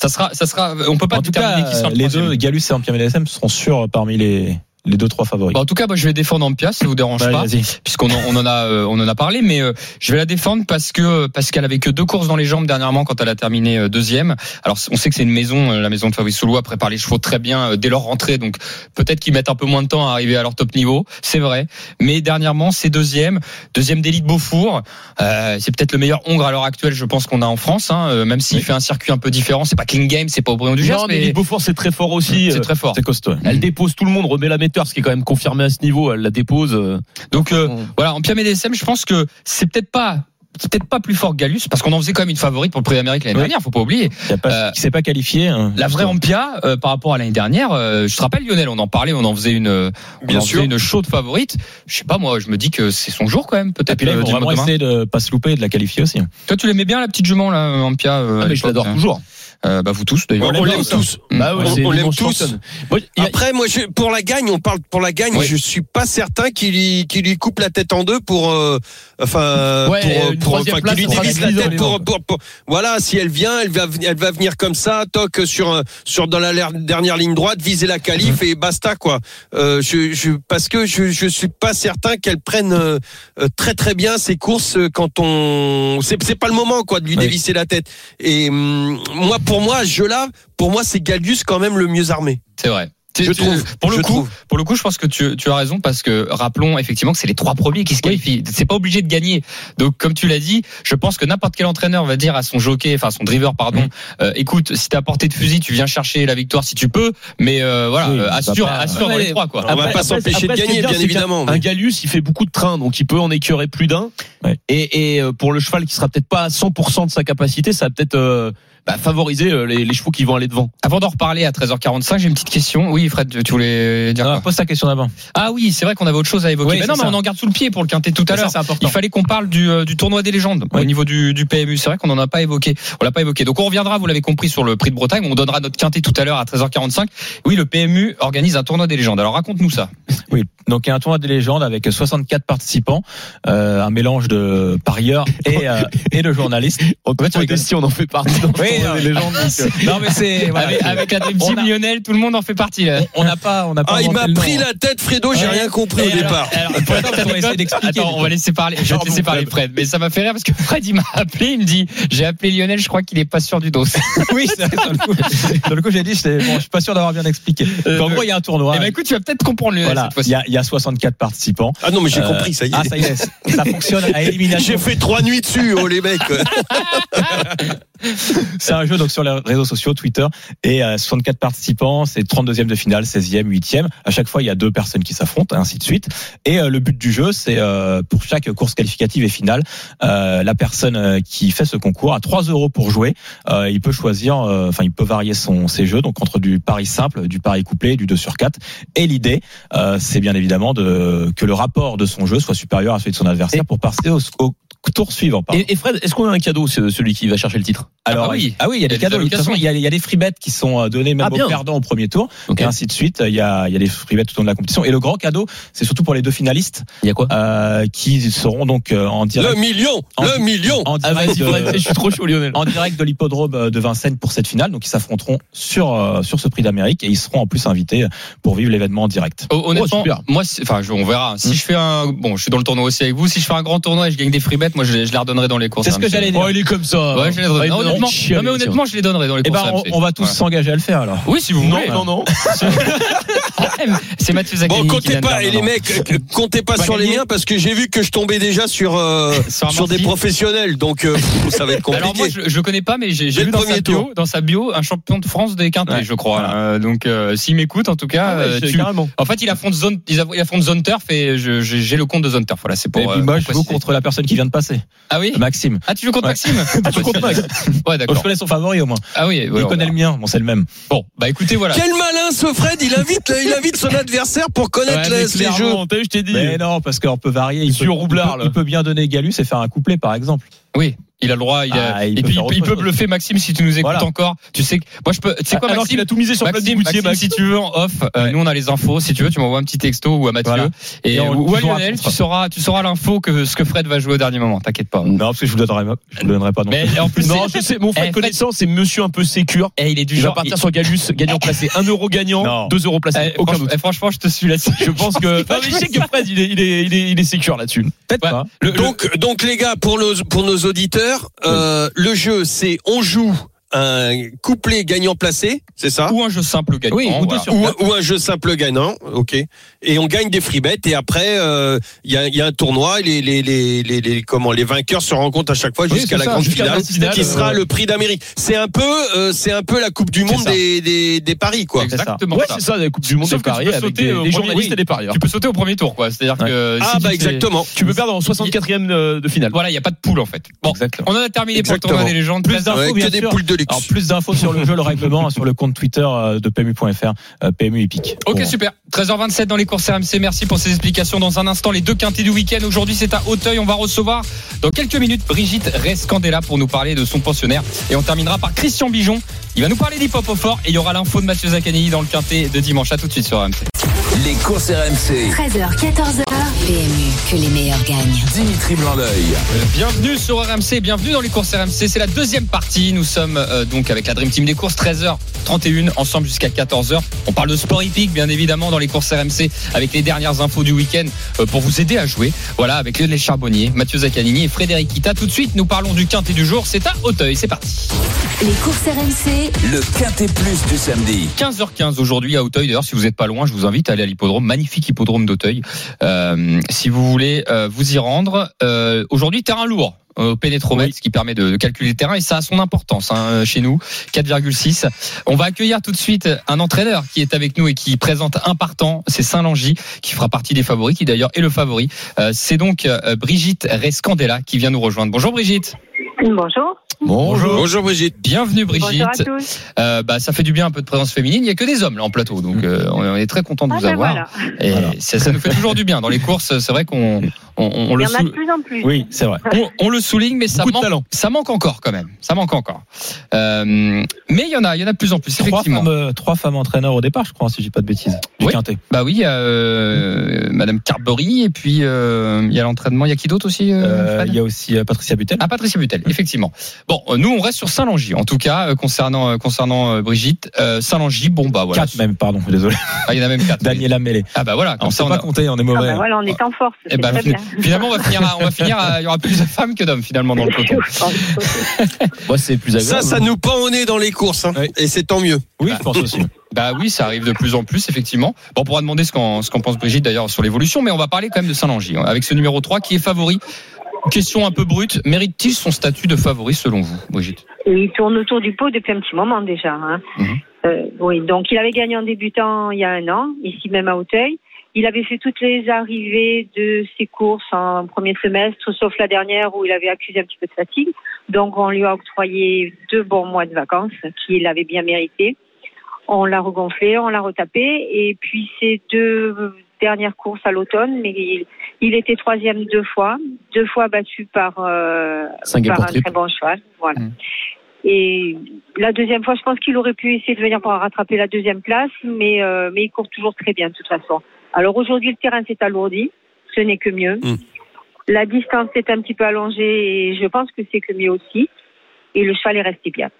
ça sera ça sera on peut pas En tout cas, qui les deux, Gallus et Ampia DSM seront sûrs parmi les, les deux trois favoris. Bon, en tout cas, moi, je vais défendre Ampia, si ça vous dérange Ouais, pas, vas-y. puisqu'on en, on en a, euh, on en a parlé, mais euh, je vais la défendre parce que parce qu'elle avait que deux courses dans les jambes dernièrement quand elle a terminé euh, deuxième. Alors, on sait que c'est une maison, euh, la maison de Fabrice Soulouat prépare les chevaux très bien euh, dès leur rentrée, donc peut-être qu'ils mettent un peu moins de temps à arriver à leur top niveau, c'est vrai. Mais dernièrement, c'est deuxième, deuxième d'élite Beaufour. Euh, c'est peut-être le meilleur Hongre à l'heure actuelle, je pense qu'on a en France, hein, euh, même s'il fait un circuit un peu différent. C'est pas King Game, c'est pas Aubryon du Gers, Non, mais mais Beaufort, c'est très fort aussi. c'est euh, très fort. C'est costaud. Elle dépose tout le monde, remet la ce qui est quand même confirmé à ce niveau. Elle la dépose. euh, Donc euh, on- voilà, en DSM, je pense que c'est peut-être pas c'est peut-être pas plus fort que Gallus parce qu'on en faisait quand même une favorite pour le Prix d'Amérique l'année Oui. dernière, faut pas oublier. Il pas, Euh, s'est pas qualifié. hein, La vraie. Ampia euh, par rapport à l'année dernière, euh, je te rappelle Lionel, on en parlait, on en faisait une Bien en sûr. une chaude favorite. Je sais pas moi, je me dis que c'est son jour quand même peut-être puis là, vont du vraiment essayer de pas se louper et de la qualifier aussi. Toi tu l'aimais bien la petite jument là Ampia Ah, mais je l'adore toujours. Euh, bah vous tous d'ailleurs. On l'aime tous. Bah ouais, On- c'est on l'aime tous. Moi, a- Après, moi, je, pour la gagne, on parle pour la gagne. Oui. Je suis pas certain qu'il lui, qu'il lui coupe la tête en deux pour, euh, enfin, Ouais, pour, pour, enfin, qu'il lui on divise la tête pour, pour, pour- voilà, si elle vient, elle va, venir- elle va venir comme ça, toc sur, sur dans la dernière ligne droite, viser la qualif et basta quoi. Euh, je, je, parce que je, je suis pas certain qu'elle prenne euh, euh, très très bien ses courses euh, quand on, c'est, c'est pas le moment quoi de lui Oui. dévisser la tête. Et hum, moi, pour moi, je là, pour moi, c'est Gallius quand même le mieux armé. C'est vrai. Je Tu- trouve. Pour le je coup, trouve. pour le coup, je pense que tu, tu as raison parce que rappelons effectivement que c'est les trois premiers qui se qualifient. C'est pas obligé de gagner. Donc, comme tu l'as dit, je pense que n'importe quel entraîneur va dire à son jockey, enfin à son driver, pardon, Mm. euh, écoute, si t'as portée de fusil, tu viens chercher la victoire si tu peux, mais euh, voilà, Oui, euh, assure, pas- assure dans les trois quoi. On va pas s'empêcher de après, gagner, bien évidemment, Un mais- il fait beaucoup de trains, donc il peut en écœurer plus d'un. Ouais. Et, et euh, pour le cheval qui sera peut-être pas à 100% de sa capacité, ça va peut-être euh, bah, favoriser euh, les, les chevaux qui vont aller devant. Avant d'en reparler à 13h45, j'ai une petite question. Oui, Fred, tu voulais dire quoi pose ta question d'avant. Ah oui, c'est vrai qu'on avait autre chose à évoquer. Oui, mais non, mais on en garde sous le pied pour le quintet tout à Ça, l'heure. c'est important. Il fallait qu'on parle du, euh, du tournoi des légendes au niveau du, du PMU. C'est vrai qu'on n'en a pas évoqué. On l'a pas évoqué. Donc on reviendra, vous l'avez compris, sur le prix de Bretagne. On donnera notre quintet tout à l'heure à 13h45. Oui, le PMU organise un tournoi des légendes. Alors raconte-nous ça. Oui, donc il y a un tournoi des légendes avec 64 participants, euh, un mélange de parieurs et, euh, et de journalistes. En fait, si on en fait partie Oui, non, euh, mais c'est voilà, avec, avec la Team a- Lionel, tout le monde en fait partie. Là. on n'a pas, on n'a pas. Ah, il m'a pris la tête, Fredo, j'ai Ouais. rien compris au Et alors- départ. alors, Attends, on va essayer d'expliquer, attends, on va laisser parler. Je vais te laisser parler, Fred. Fred. Mais ça m'a fait rire parce que Fred, il m'a appelé. Il me dit, j'ai appelé Lionel. Je crois qu'il est pas sûr du dos. Oui, c'est vrai, sur le coup, sur le coup, j'ai dit, bon, je suis pas sûr d'avoir bien expliqué. Euh, en gros, il y a un tournoi. Eh ben écoute, tu vas peut-être comprendre Lionel voilà, cette fois-ci. il y a, il y a 64 participants. Ah non, mais j'ai Euh, compris, ça y est. Ah, ça y est, ça fonctionne à élimination. J'ai fait trois nuits dessus, oh les mecs. C'est un jeu donc sur les réseaux sociaux, Twitter, et euh, 64 participants, c'est 32e de finale, 16e, 8e. À chaque fois, il y a deux personnes qui s'affrontent, et ainsi de suite. Et euh, le but du jeu, c'est euh, pour chaque course qualificative et finale, euh, la personne euh, qui fait ce concours a 3 euros pour jouer. Euh, il peut choisir, euh, enfin, il peut varier son ses jeux, donc entre du pari simple, du pari couplé, du 2 sur 4. Et l'idée, euh, c'est bien évidemment de que le rapport de son jeu soit supérieur à celui de son adversaire pour passer au, au tour suivant. pardon. Et, et Fred, est-ce qu'on a un cadeau, celui qui va chercher le titre? Alors Ah bah oui. ah oui, il y a des cadeaux. De toute façon, allocations. il y a, il y a des free bets qui sont euh, donnés même Ah, aux perdants au premier tour, et ainsi de suite. Il y a, il y a des free bets tout au long de la compétition. Et le grand cadeau, c'est surtout pour les deux finalistes Il y a quoi? Euh, qui seront donc euh, en direct. Le million, En- le million. En Ah direct, je suis trop chaud, Lionel. en direct de l'hippodrome euh, de Vincennes pour cette finale. Donc ils s'affronteront sur euh, sur ce prix d'Amérique et ils seront en plus invités pour vivre l'événement en direct. Oh, Honnêtement, super. moi, enfin, on verra. Hmm. Si je fais un, bon, je suis dans le tournoi aussi avec vous. Si je fais un grand tournoi et je gagne des free bets, moi, je, les- je les redonnerai dans les courses. C'est ce hein, que j'allais dire. Oh, il est comme ça. Ouais, je les donnerai. Ouais, Non, honnêtement, non, mais honnêtement, je les donnerai dans les Eh courses. ben, on, va tous Ouais. s'engager à le faire alors. Oui, si vous Non, voulez. non, non. C'est Mathieu Zaccani Bon, qui comptez pas, et les non. mecs, euh, comptez pas sur les miens parce que j'ai vu que je tombais déjà sur euh, Sur des professionnels, donc euh, ça va être compliqué. Alors moi, je, le connais pas, mais j'ai vu dans premier sa, bio, tour. dans sa bio un champion de France des quintés, je crois. Euh, donc, euh, s'il m'écoute, en tout cas, Ah euh, en fait, il affronte zone, il aff- il affronte zone turf et j'ai le compte de zone turf. Voilà, c'est pour. et puis euh, moi, je joue contre la personne qui vient de passer, Ah oui. Maxime. Ah, tu joues contre Ouais. Maxime Ah, tu contre Max. Ouais, Je d'accord. connais son favori au moins. Ah oui. Il voilà, connaît voilà. le mien. Bon, c'est le même. Bon, bah écoutez, voilà. Quel malin ce Fred, il invite, il invite son adversaire pour connaître Ouais, les, les jeux. je t'ai dit. Mais non, parce qu'on peut varier. Il Monsieur peut, Roublard, il peut- là. il peut bien donner Galus et faire un couplet, par exemple. Oui. Il a le droit. Il a- Ah, il et peut puis faire il, il peut chose. bluffer Maxime si tu nous écoutes Voilà. encore. Tu sais que moi je peux. Tu sais quoi Alors Maxime? qu'il a tout misé sur Maxime, Maxime, Max. si tu veux en off, euh, Ouais. nous on a les infos. Si tu veux, tu m'envoies un petit texto ou à Mathieu Voilà. et, Et on- ou à tu sauras Lionel. Tu sauras, tu sauras l'info que ce que Fred va jouer au dernier moment. T'inquiète pas. Non, parce que je vous donnerai, je vous donnerai pas non Mais plus. en plus, Non, je sais, mon Eh, Fred connaissant, c'est monsieur un peu sécure. eh, il est du Il va genre. partir sur Galus, gagnant placé. 1 euro gagnant. 2 euros placé. Eh, Aucun franchement, doute. eh, franchement, je te suis là-dessus. Je pense que. Non, mais je sais que Fred, il est, il est, il est, il est sécure là-dessus. Peut-être Ouais. pas. Donc, donc les gars, pour nos, pour nos auditeurs, euh, le jeu, c'est on joue un couplet gagnant placé, c'est ça? Ou un jeu simple gagnant. Oui, ou deux voilà. sur- ou, ou un jeu simple gagnant, ok. Et on gagne des free bets et après euh, il y, a, il y a un tournoi. Les, les, les, les, les- comment les vainqueurs se rencontrent à chaque fois Oui, jusqu'à la ça, grande finale, qui euh, sera le prix d'Amérique. C'est un peu euh, c'est un peu la Coupe du Monde des, des, des paris quoi. Exactement. Ouais, ça. c'est ça, la Coupe du Monde Sauf des paris peux avec sauter des, au des premier- journalistes oui. et des parieurs. Tu peux sauter au premier tour, quoi. C'est-à-dire que Ah si bah exactement. Tu peux perdre en 64e de de finale. Voilà, il n'y a pas de poule en fait. Bon, on en a terminé pour le tournoi des légendes. Plus d'infos, bien sûr. Alors plus d'infos sur le jeu, le règlement sur le compte Twitter euh, de PMU.fr, euh, PMU Epic. Ok, Bon. super. 13h27 dans les courses RMC. Merci pour ces explications. Dans un instant, les deux quintés du week-end. Aujourd'hui, c'est à Auteuil. On va recevoir dans quelques minutes Brigitte Rescandela pour nous parler de son pensionnaire. Et on terminera par Christian Bijon. Il va nous parler d'hip-hop au fort. Et il y aura l'info de Mathieu Zaccanini dans le quintet de dimanche. À tout de suite sur RMC. Les courses RMC. 13h, 14h. PMU, que les meilleurs gagnent. Dimitri Blanc-L'œil. Bienvenue sur RMC, bienvenue dans les courses RMC. C'est la deuxième partie. Nous sommes euh, donc avec la Dream Team des courses 13h31 ensemble jusqu'à 14h. On parle de sport hippique bien évidemment dans les courses RMC avec les dernières infos du week-end euh, pour vous aider à jouer. Voilà avec Lionel Charbonnier, Mathieu Zaccanini et Frédéric Kita. Tout de suite, nous parlons du quintet du jour. C'est à Auteuil. C'est parti. Les courses RMC, Le quintet plus du samedi. 15h15 aujourd'hui à Auteuil. D'ailleurs, si vous n'êtes pas loin, je vous invite à aller à magnifique hippodrome d'Auteuil. Euh, si vous voulez euh, vous y rendre, euh, aujourd'hui terrain lourd au pénétromètre, ce qui permet de, de calculer le terrain et ça a son importance hein, chez nous. 4,6. On va accueillir tout de suite un entraîneur qui est avec nous et qui présente un partant, c'est Saint-Langy qui fera partie des favoris, qui d'ailleurs est le favori. Euh, c'est donc euh, Brigitte Rescandela qui vient nous rejoindre. Bonjour Brigitte. Bonjour. Bonjour. Bonjour Brigitte. Bienvenue Brigitte. Bonjour à tous. Euh, bah, ça fait du bien un peu de présence féminine. Il n'y a que des hommes là en plateau, donc euh, on est très content de Ah vous ben avoir. voilà. Et Voilà. ça, ça nous fait toujours du bien dans les courses. C'est vrai qu'on on, on Il le y en a de sou- plus en plus. Oui, c'est vrai. on, on le souligne, mais ça Beaucoup manque, ça manque encore quand même. Ça manque encore. Euh, mais il y en a, il y en a de plus en plus. Trois Effectivement. femmes, euh, trois femmes entraîneurs au départ, je crois, si j'ai pas de bêtises. Du Oui. quintet. Bah oui, euh, Madame Carberry et puis euh, il y a l'entraînement. Il y a qui d'autre aussi euh, Euh, Il y a aussi euh, Patricia Butel. Ah, Patricia Butel, effectivement. Bon, euh, nous, on reste sur Saint-Langy, en tout cas, euh, concernant, euh, concernant euh, Brigitte. Euh, Saint-Langy, bon, bah voilà. Quatre même, pardon, désolé. Ah, il y en a même quatre. Daniela Mêlé. Ah, bah voilà, On ne sait on pas a- compter, on est Ah mauvais. ben voilà, on est en force. Eh C'est très bien. Finalement, on va finir, à- on va finir, à- il y aura plus de femmes que d'hommes, finalement, dans le peloton. Moi, c'est plus Ça, agréable. ça nous pend au nez dans les courses, hein. Oui. et c'est tant mieux. Oui, je pense aussi. Bah oui, ça arrive de plus en plus, effectivement. Bon, on pourra demander ce qu'en, ce qu'en pense Brigitte, d'ailleurs, sur l'évolution, mais on va parler quand même de Saint-Langy, hein, avec ce numéro 3 qui est favori. Question un peu brute, mérite-t-il son statut de favori selon vous, Brigitte? Il tourne autour du pot depuis un petit moment déjà. hein. Mhm. Euh, oui, donc il avait gagné en débutant il y a un an, ici même à Auteuil. Il avait fait toutes les arrivées de ses courses en premier semestre, sauf la dernière où il avait accusé un petit peu de fatigue. Donc on lui a octroyé deux bons mois de vacances qu'il avait bien mérité. On l'a regonflé, on l'a retapé, et puis ces deux dernières courses à l'automne, mais il, il était troisième deux fois, deux fois battu par, euh, par un trip. très bon cheval. Voilà. Mm. Et la deuxième fois, je pense qu'il aurait pu essayer de venir pour rattraper la deuxième place, mais, euh, mais il court toujours très bien de toute façon. Alors aujourd'hui, le terrain s'est alourdi, ce n'est que mieux. Mm. La distance est un petit peu allongée et je pense que c'est que mieux aussi. Et le cheval est resté bien.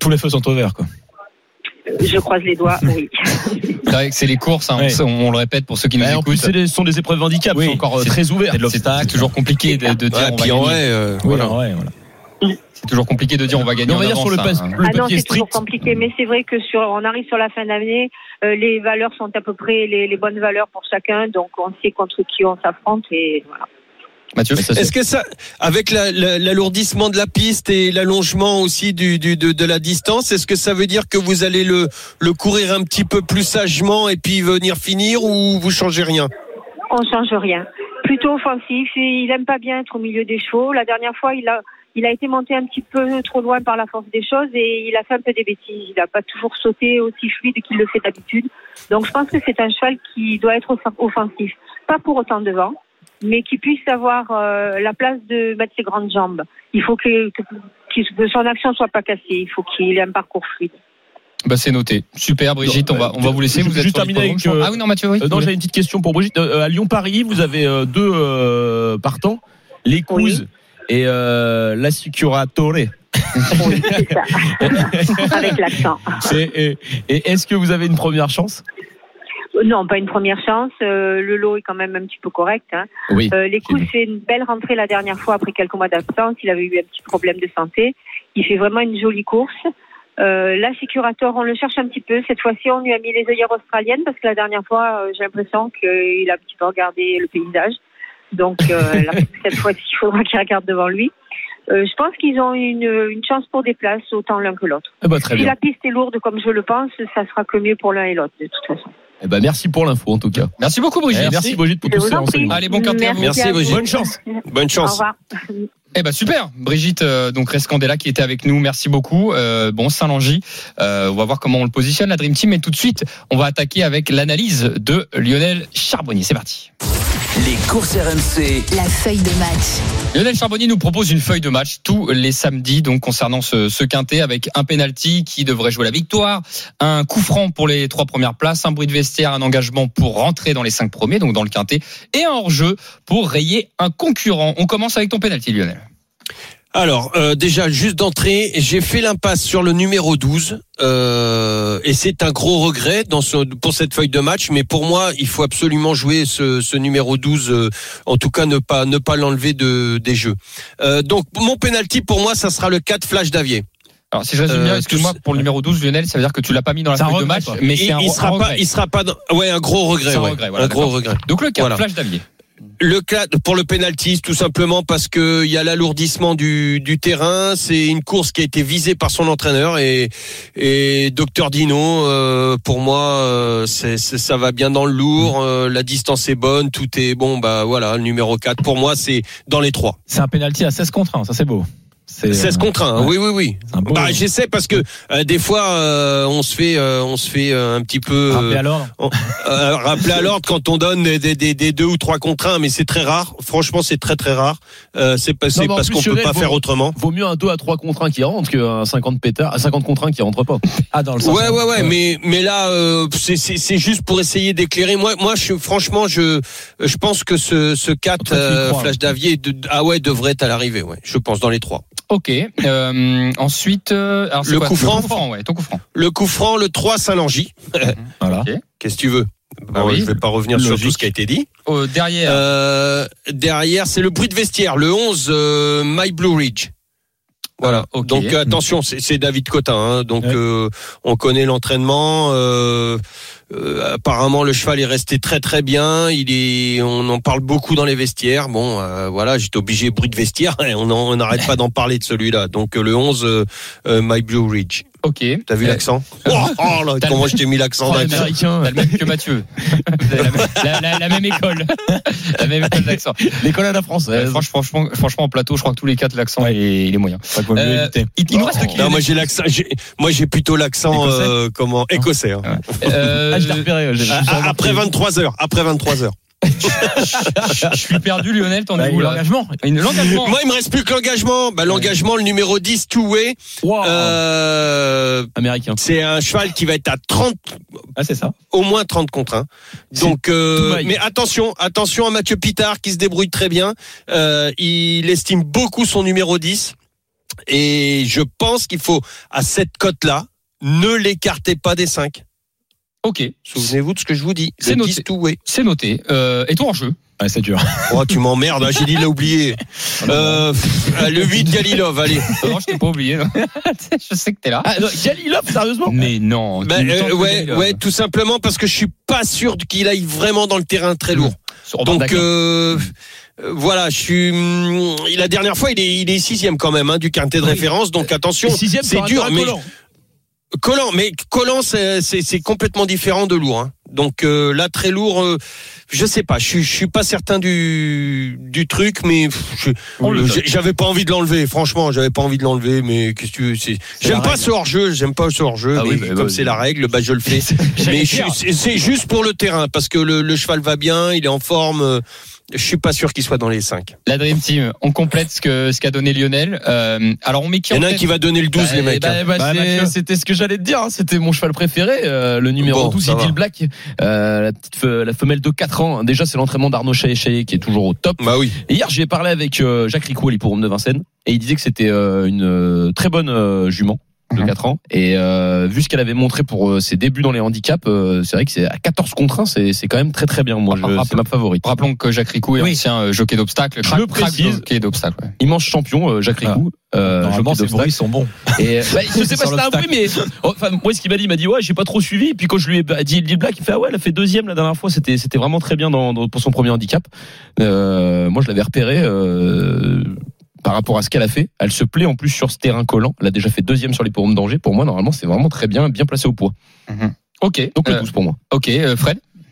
Tous- les feux sont au vert, quoi. Je croise les doigts, oui. C'est vrai que c'est les courses, hein, on Ouais. sait- on, on le répète pour ceux qui nous en plus, écoutent. ce sont des épreuves handicap, Oui, c'est encore euh, très ouvert. C'est toujours compliqué de, de dire Ouais, on va puis en gagner. vrai, euh, Oui, voilà. ouais, voilà. C'est toujours compliqué de dire on va gagner Mais on va dire sur le hein. pass- le Ah non, c'est toujours compliqué, mais c'est vrai que sur, on arrive sur la fin d'année, euh, les valeurs sont à peu près les, les bonnes valeurs pour chacun, donc on sait contre qui on s'affronte et voilà. Mathieu Est-ce que ça, avec la- la- l'alourdissement de la piste et l'allongement aussi du, du- de, de la distance, est-ce que ça veut dire que vous allez le, le courir un petit peu plus sagement et puis venir finir ou vous changez rien? On change rien. Plutôt offensif, il aime pas bien être au milieu des chevaux. La dernière fois, il a, il a été monté un petit peu trop loin par la force des choses et il a fait un peu des bêtises. Il n'a pas toujours sauté aussi fluide qu'il le fait d'habitude. Donc je pense que c'est un cheval qui doit être off- offensif. Pas pour autant devant, mais qu'il puisse avoir euh, la place de mettre ses grandes jambes. Il faut que, que, que son action soit pas cassée. Il faut qu'il ait un parcours fluide. Bah c'est noté. Super Brigitte, on va on va vous laisser. Je- Vous êtes podium, avec, crois. Ah oui non Mathieu oui. Euh, non, j'avais une petite question pour Brigitte. Euh, à Lyon-Paris, vous avez euh, deux euh, partants, l'écouse et euh, c'est ça. Avec l'accent. Et, est-ce que vous avez une première chance? Non, pas une première chance. Euh, le lot est quand même un petit peu correct. Hein. Oui. Euh, les coups, c'est une belle rentrée la dernière fois après quelques mois d'absence. Il avait eu un petit problème de santé. Il fait vraiment une jolie course. Euh, là, chez Curator, on le cherche un petit peu. Cette fois-ci, on lui a mis les œillères australiennes parce que la dernière fois, euh, j'ai l'impression qu'il a un petit peu regardé le paysage. Donc, euh, là, cette fois-ci, il faudra qu'il regarde devant lui. Euh, je pense qu'ils ont une, une chance pour des places, autant l'un que l'autre. Eh ben, Si bien. la piste est lourde, comme je le pense, ça sera que mieux pour l'un et l'autre, de toute façon. Eh ben, merci pour l'info en tout cas. Merci beaucoup Brigitte. Eh, merci Brigitte pour tous ces renseignements. Allez, bon quartier. Merci, à Brigitte. Bonne chance. Bonne Au chance. revoir. Eh ben super, Brigitte euh, donc Rescandela qui était avec nous, merci beaucoup. Euh, bon Saint-Langy, euh, on va voir comment on le positionne la Dream Team, mais tout de suite on va attaquer avec l'analyse de Lionel Charbonnier. C'est parti. Les courses RMC. La feuille de match. Lionel Charbonnier nous propose une feuille de match tous les samedis donc concernant ce, ce quintet avec un penalty qui devrait jouer la victoire, un coup franc pour les trois premières places, un bruit de vestiaire, un engagement pour rentrer dans les cinq premiers donc dans le quintet et un hors-jeu pour rayer un concurrent. On commence avec ton penalty Lionel. Alors, euh, déjà, juste d'entrée, j'ai fait l'impasse sur le numéro 12. euh, et c'est un gros regret dans ce, pour cette feuille de match. Mais pour moi, il faut absolument jouer ce, ce numéro 12. euh, en tout cas, ne pas ne pas l'enlever de, des jeux. Euh, donc, mon penalty, pour moi, ça sera le 4 Flash d'Avier. Alors si je résume Euh, bien, excuse-moi tout- pour le numéro 12 Lionel, ça veut dire que tu l'as pas mis dans la feuille de match, mais il, c'est un, il un sera pas, il sera pas. Dans, ouais, un gros regret. Un ouais. regret, voilà, un gros regret. Donc le 4 Voilà. flash d'avier. Le cla- pour le penalty, tout simplement parce que il y a l'alourdissement du, du terrain. C'est une course qui a été visée par son entraîneur et et Docteur Dino, euh, pour moi, euh, c'est, ça va bien dans le lourd. euh, la distance est bonne, tout est bon. Bah voilà, le numéro 4 Pour moi, c'est dans les trois. C'est un penalty à 16 contre 1, ça c'est beau. C'est, 16 euh, contre 1, ouais. oui, oui, oui. beau- Bah, j'essaie parce que euh, des fois, euh, on se fait, euh, on se fait euh, un petit peu. Rappelé euh, à l'ordre. euh, rappeler à l'ordre quand on donne des, des, des, des deux ou trois contre un, mais c'est très rare. Franchement, c'est très très rare. Euh, c'est pas- parce qu'on peut pas vaut- faire autrement. Vaut mieux un 2 à 3 contre 1 qui rentre qu'un 50 pétard, un 50 contre 1 qui rentre pas. Ah, dans le sens. Ouais, ouais, ouais, mais mais là, euh, c'est c'est c'est juste pour essayer d'éclairer. Moi, moi, je franchement, je je pense que ce ce 4 Toi, tu y euh, crois, Flash d'Avier, de- ah ouais, devrait être à l'arrivée. Ouais, je pense dans les trois. Ok. Euh, ensuite, euh, alors Le quoi coup franc. Le coup franc, ouais, ton coup franc. Le coup franc, le 3 Saint-Langy. Voilà. Ok. Qu'est-ce que tu veux Bon, oui. Je vais pas revenir sur Logique. tout ce qui a été dit. Euh, derrière. Euh, derrière, c'est le bruit de vestiaire. Le 11, euh, My Blue Ridge. Voilà. Donc euh, attention, c'est David Cotin. hein. donc Ouais. euh, on connaît l'entraînement. euh, euh, apparemment, le cheval est resté très très bien. Il est, on en parle beaucoup dans les vestiaires. Bon, euh, voilà, j'étais obligé bruit de vestiaire. on n'arrête pas d'en parler de celui-là. Donc le 11, euh, euh, My Blue Ridge. Ok. T'as vu Euh, l'accent oh, oh là, Comment je t'ai mis l'accent Oh, coup. Américain. T'as le même que Mathieu. Vous avez la, même- la- la- même école. la même école d'accent. L'école à la Euh, française. franchement, franchement, franchement, en plateau, je crois que tous les quatre, l'accent, Ouais. il, est, il est moyen. Euh, il, il nous reste qui Non, moi j'ai l'accent. j'ai- Moi j'ai plutôt l'accent Écossais euh, comment écossais. hein. Euh, Ah, je l'ai repéré. ah, après 23 heures. Après 23 heures. Je suis perdu, Lionel, t'en Bah, es où l'engagement. Moi, il me reste plus que l'engagement. Bah, l'engagement, le numéro 10, two-way. Wow. Euh, Américain. c'est un cheval qui va être à 30, Ah, c'est ça. au moins 30 contre 1. C'est Donc, euh, mais attention, attention à Mathieu Pitard qui se débrouille très bien. Euh, il estime beaucoup son numéro 10. Et je pense qu'il faut, à cette cote-là, ne l'écartez pas des 5. Ok. Souvenez-vous de ce que je vous dis. C'est noté. 10 two-way. C'est noté. Euh, et toi en jeu Ouais, c'est dur. Oh, tu m'emmerdes, hein, j'ai dit de l'oublier. Euh, le 8 Galilov, allez. Non, je t'ai pas oublié. non. je sais que t'es là. Ah, non, Galilov, sérieusement? Mais non. Bah, euh, ouais, ouais, tout simplement parce que je suis pas sûr qu'il aille vraiment dans le terrain très lourd. Sur- Donc euh, voilà, je suis. hum, La dernière fois, il est, il est sixième quand même hein, du quintet de Oui. référence. Donc attention, Sixième c'est dur, mais collant. mais collant, c'est c'est- c'est complètement différent de lourd. hein. Donc euh, là, très lourd, euh, je sais pas. Je suis, je suis pas certain du du truc, mais euh, j'avais pas envie de l'enlever. Franchement, j'avais pas envie de l'enlever. Mais qu'est-ce que tu veux c'est- J'aime pas ce hors jeu. J'aime pas ce hors jeu. Ah oui, bah, comme bah, c'est la règle, bah je le fais. Mais c'est c'est juste pour le terrain parce que le, le cheval va bien, il est en forme. Je suis pas sûr qu'il soit dans les 5. La Dream Team, on complète ce que ce qu'a donné Lionel. Euh, alors on met qui Il y en a un qui va donner le 12, les mecs. Bah, hein. bah, Bah. C'était ce que j'allais te dire. hein. C'était mon cheval préféré, euh, le numéro Bon, 12, ça va. Idil Black, euh, la petite fe- la femelle de 4 ans. Déjà, c'est l'entraînement d'Arnaud Chaé qui est toujours au top. Bah oui. Et hier, j'ai parlé avec euh, Jacques Ricou, à l'hipporome de Vincennes, et il disait que c'était euh, une euh, très bonne euh, jument de Mhm. 4 ans. Et euh, vu ce qu'elle avait montré pour euh, ses débuts dans les handicaps, euh, c'est vrai que c'est à 14 contre 1, c'est c'est quand même très très bien. Moi, je- Rappelons- c'est ma favorite. Rappelons que Jacques Ricou est Oui. ancien euh, jockey d'obstacle. Je le précise. Jockey d'obstacle. ouais. Immense champion, euh, Jacques Ricou. Euh, Normalement, jockey ces bruits d'obstacle. sont bons. Et euh, bah, je sais pas si t'as un bruit, mais enfin, moi, ce qu'il m'a dit, il m'a dit ouais, j'ai pas trop suivi. Puis quand je lui ai bah, dit Lil Black, il fait ah ouais, elle a fait deuxième la dernière fois. C'était c'était vraiment très bien dans, dans- pour son premier handicap. Euh, moi, je l'avais repéré. Euh, par rapport à ce qu'elle a fait, elle se plaît en plus sur ce terrain collant. Elle a déjà fait deuxième sur les de danger. Pour moi, normalement, c'est vraiment très bien, bien placé au poids. Ok. Donc le euh, 12 pour moi. ok, euh,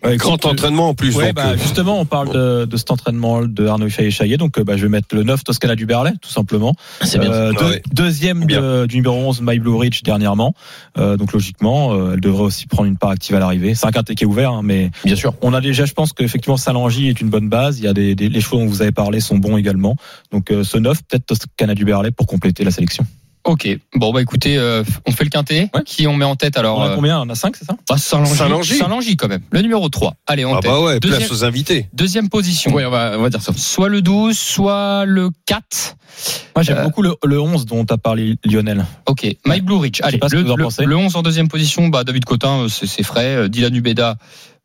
Fred. Grand entraînement en plus. Ouais, donc, bah, euh, justement, on parle de, de cet entraînement de Arnaud Chaillet. Donc, euh, bah, je vais mettre le 9 Toscana du Berlay, tout simplement. C'est bien. Euh, Ah deux- ouais. Deuxième Bien. de- du numéro 11, My Blue Ridge, dernièrement. Euh, donc, logiquement, euh, elle devrait aussi prendre une part active à l'arrivée. C'est un quintet qui est ouvert, hein, mais Bien sûr. on a déjà, je pense qu'effectivement, Salangi est une bonne base. Il y a des, des- les chevaux dont vous avez parlé sont bons également. Donc, euh, ce 9, peut-être Toscana du Berlay pour compléter la sélection. Ok. Bon bah écoutez, euh, on fait le quintet. Ouais. Qui on met en tête alors on a euh, combien? On a 5, c'est ça? Ah, Saint-Langy. Saint-Langy. Quand même. Le numéro 3. Allez, en Ah tête. bah ouais, Deuxième- place aux invités. Deuxième position. Oui, on va, on va dire ça. Soit le 12, soit le 4. Moi, j'aime Euh, beaucoup le, le 11 dont a parlé Lionel. Ok, My Blue Ridge. Allez, pas ce le, que vous en le- pensez. le 11 en deuxième position, bah, David Cotin, euh, c'est c'est frais. Euh, Dylan Dubeda,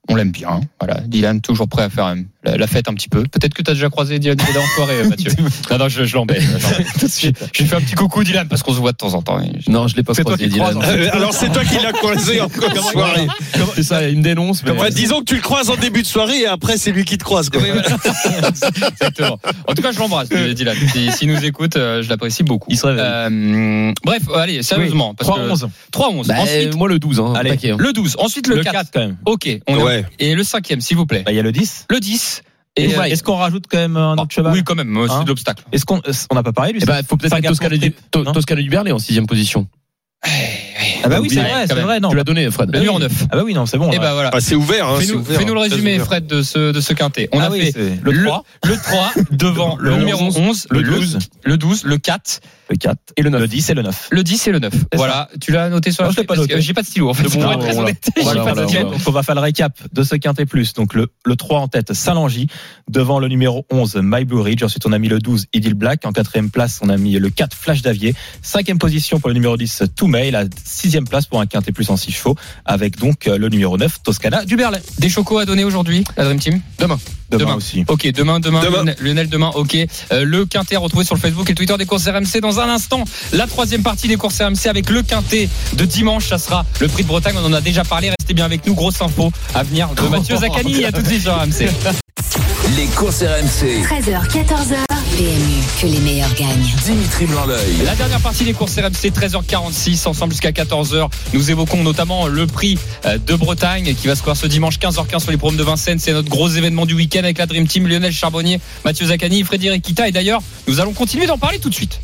on l'aime bien. Voilà, Dylan, toujours prêt à faire euh, la, la fête un petit peu. Peut-être que tu as déjà croisé Dylan en soirée, euh, Mathieu. non, non, je, je l'embête. lui fais un petit coucou, Dylan, parce qu'on se voit de temps en temps. Je- Non, je l'ai pas croisé, Dylan. en fait. Euh, Alors c'est toi qui l'as croisé en soirée. C'est ça, il me dénonce. mais- Enfin, disons que tu le croises en début de soirée et après c'est lui qui te croise. Quoi. Oui, voilà. Exactement. En tout cas, je l'embrasse, Dylan. S'il si nous écoute, euh, je l'apprécie beaucoup. Il se réveille. Euh, bref, allez, sérieusement. parce que 3-11. 3-11. Bah, Ensuite, moi le 12 hein, Allez. hein. le 12. Ensuite, le, Le 4. 4, quand même. Ok. On est- Ouais. Et le cinquième, s'il vous plaît. Bah, Il y a le 10. Le 10. Et Et, euh, est-ce qu'on rajoute quand même un autre cheval Oui, quand même, euh, c'est Hein de l'obstacle. Est-ce qu'on on n'a pas parlé lui Eh ben, faut peut-être Toscano Toscano du Berlay en sixième position. Ah bah oui, c'est vrai, c'est vrai, non. Tu l'as donné, Fred. Le numéro 9. Ah bah oui, non, c'est bon. Et là. bah voilà. Ah, c'est ouvert. Hein, c'est Fais-nous ouvert, fais-nous le résumé. Fred, de ce, de ce quintet. On Ah a oui, fait le 3, le 3 devant le, Le numéro 11, 11, le le 12, le 12, le 4, le 4 Et le 9. le 10 et le 9. le 10 et le 9. C'est Voilà, tu l'as noté sur la Non, je l'ai feuille pas noté. J'ai pas de stylo en fait. On va faire le récap de ce quintet plus. Donc le, le 3 en tête, Salangi. Devant le numéro 11, My Blue Ridge. Ensuite, on a mis le 12, Idil Black. En quatrième place, on a mis le 4, Flash d'Avier. Cinquième position pour le numéro 10, Toumay. La sixième place pour un quintet plus en 6 chevaux. Avec donc euh, le numéro 9, Toscana du Berlay. Des chocos à donner aujourd'hui, la Dream Team? Demain. Demain, Demain. aussi. Ok, demain, demain, Demain. Lionel- Lionel, demain, ok. Euh, le quintet à retrouver sur le Facebook et le Twitter des courses RMC dans un instant. La troisième partie des courses RMC avec le quintet de dimanche, ça sera le prix de Bretagne. On en a déjà parlé. Restez bien avec nous. Grosse info à venir de Mathieu Zaccani. À tout de suite sur RMC. Les courses RMC. 13h, 14h. PMU, que les meilleurs gagnent. Dimitri Blanc-L'œil. La dernière partie des courses RMC, 13h46, ensemble jusqu'à 14h. Nous évoquons notamment le prix euh, de Bretagne qui va se courir ce dimanche 15h15 sur les programmes de Vincennes. C'est notre gros événement du week-end avec la Dream Team, Lionel Charbonnier, Mathieu Zaccani, Frédéric Kita. Et d'ailleurs, nous allons continuer d'en parler tout de suite.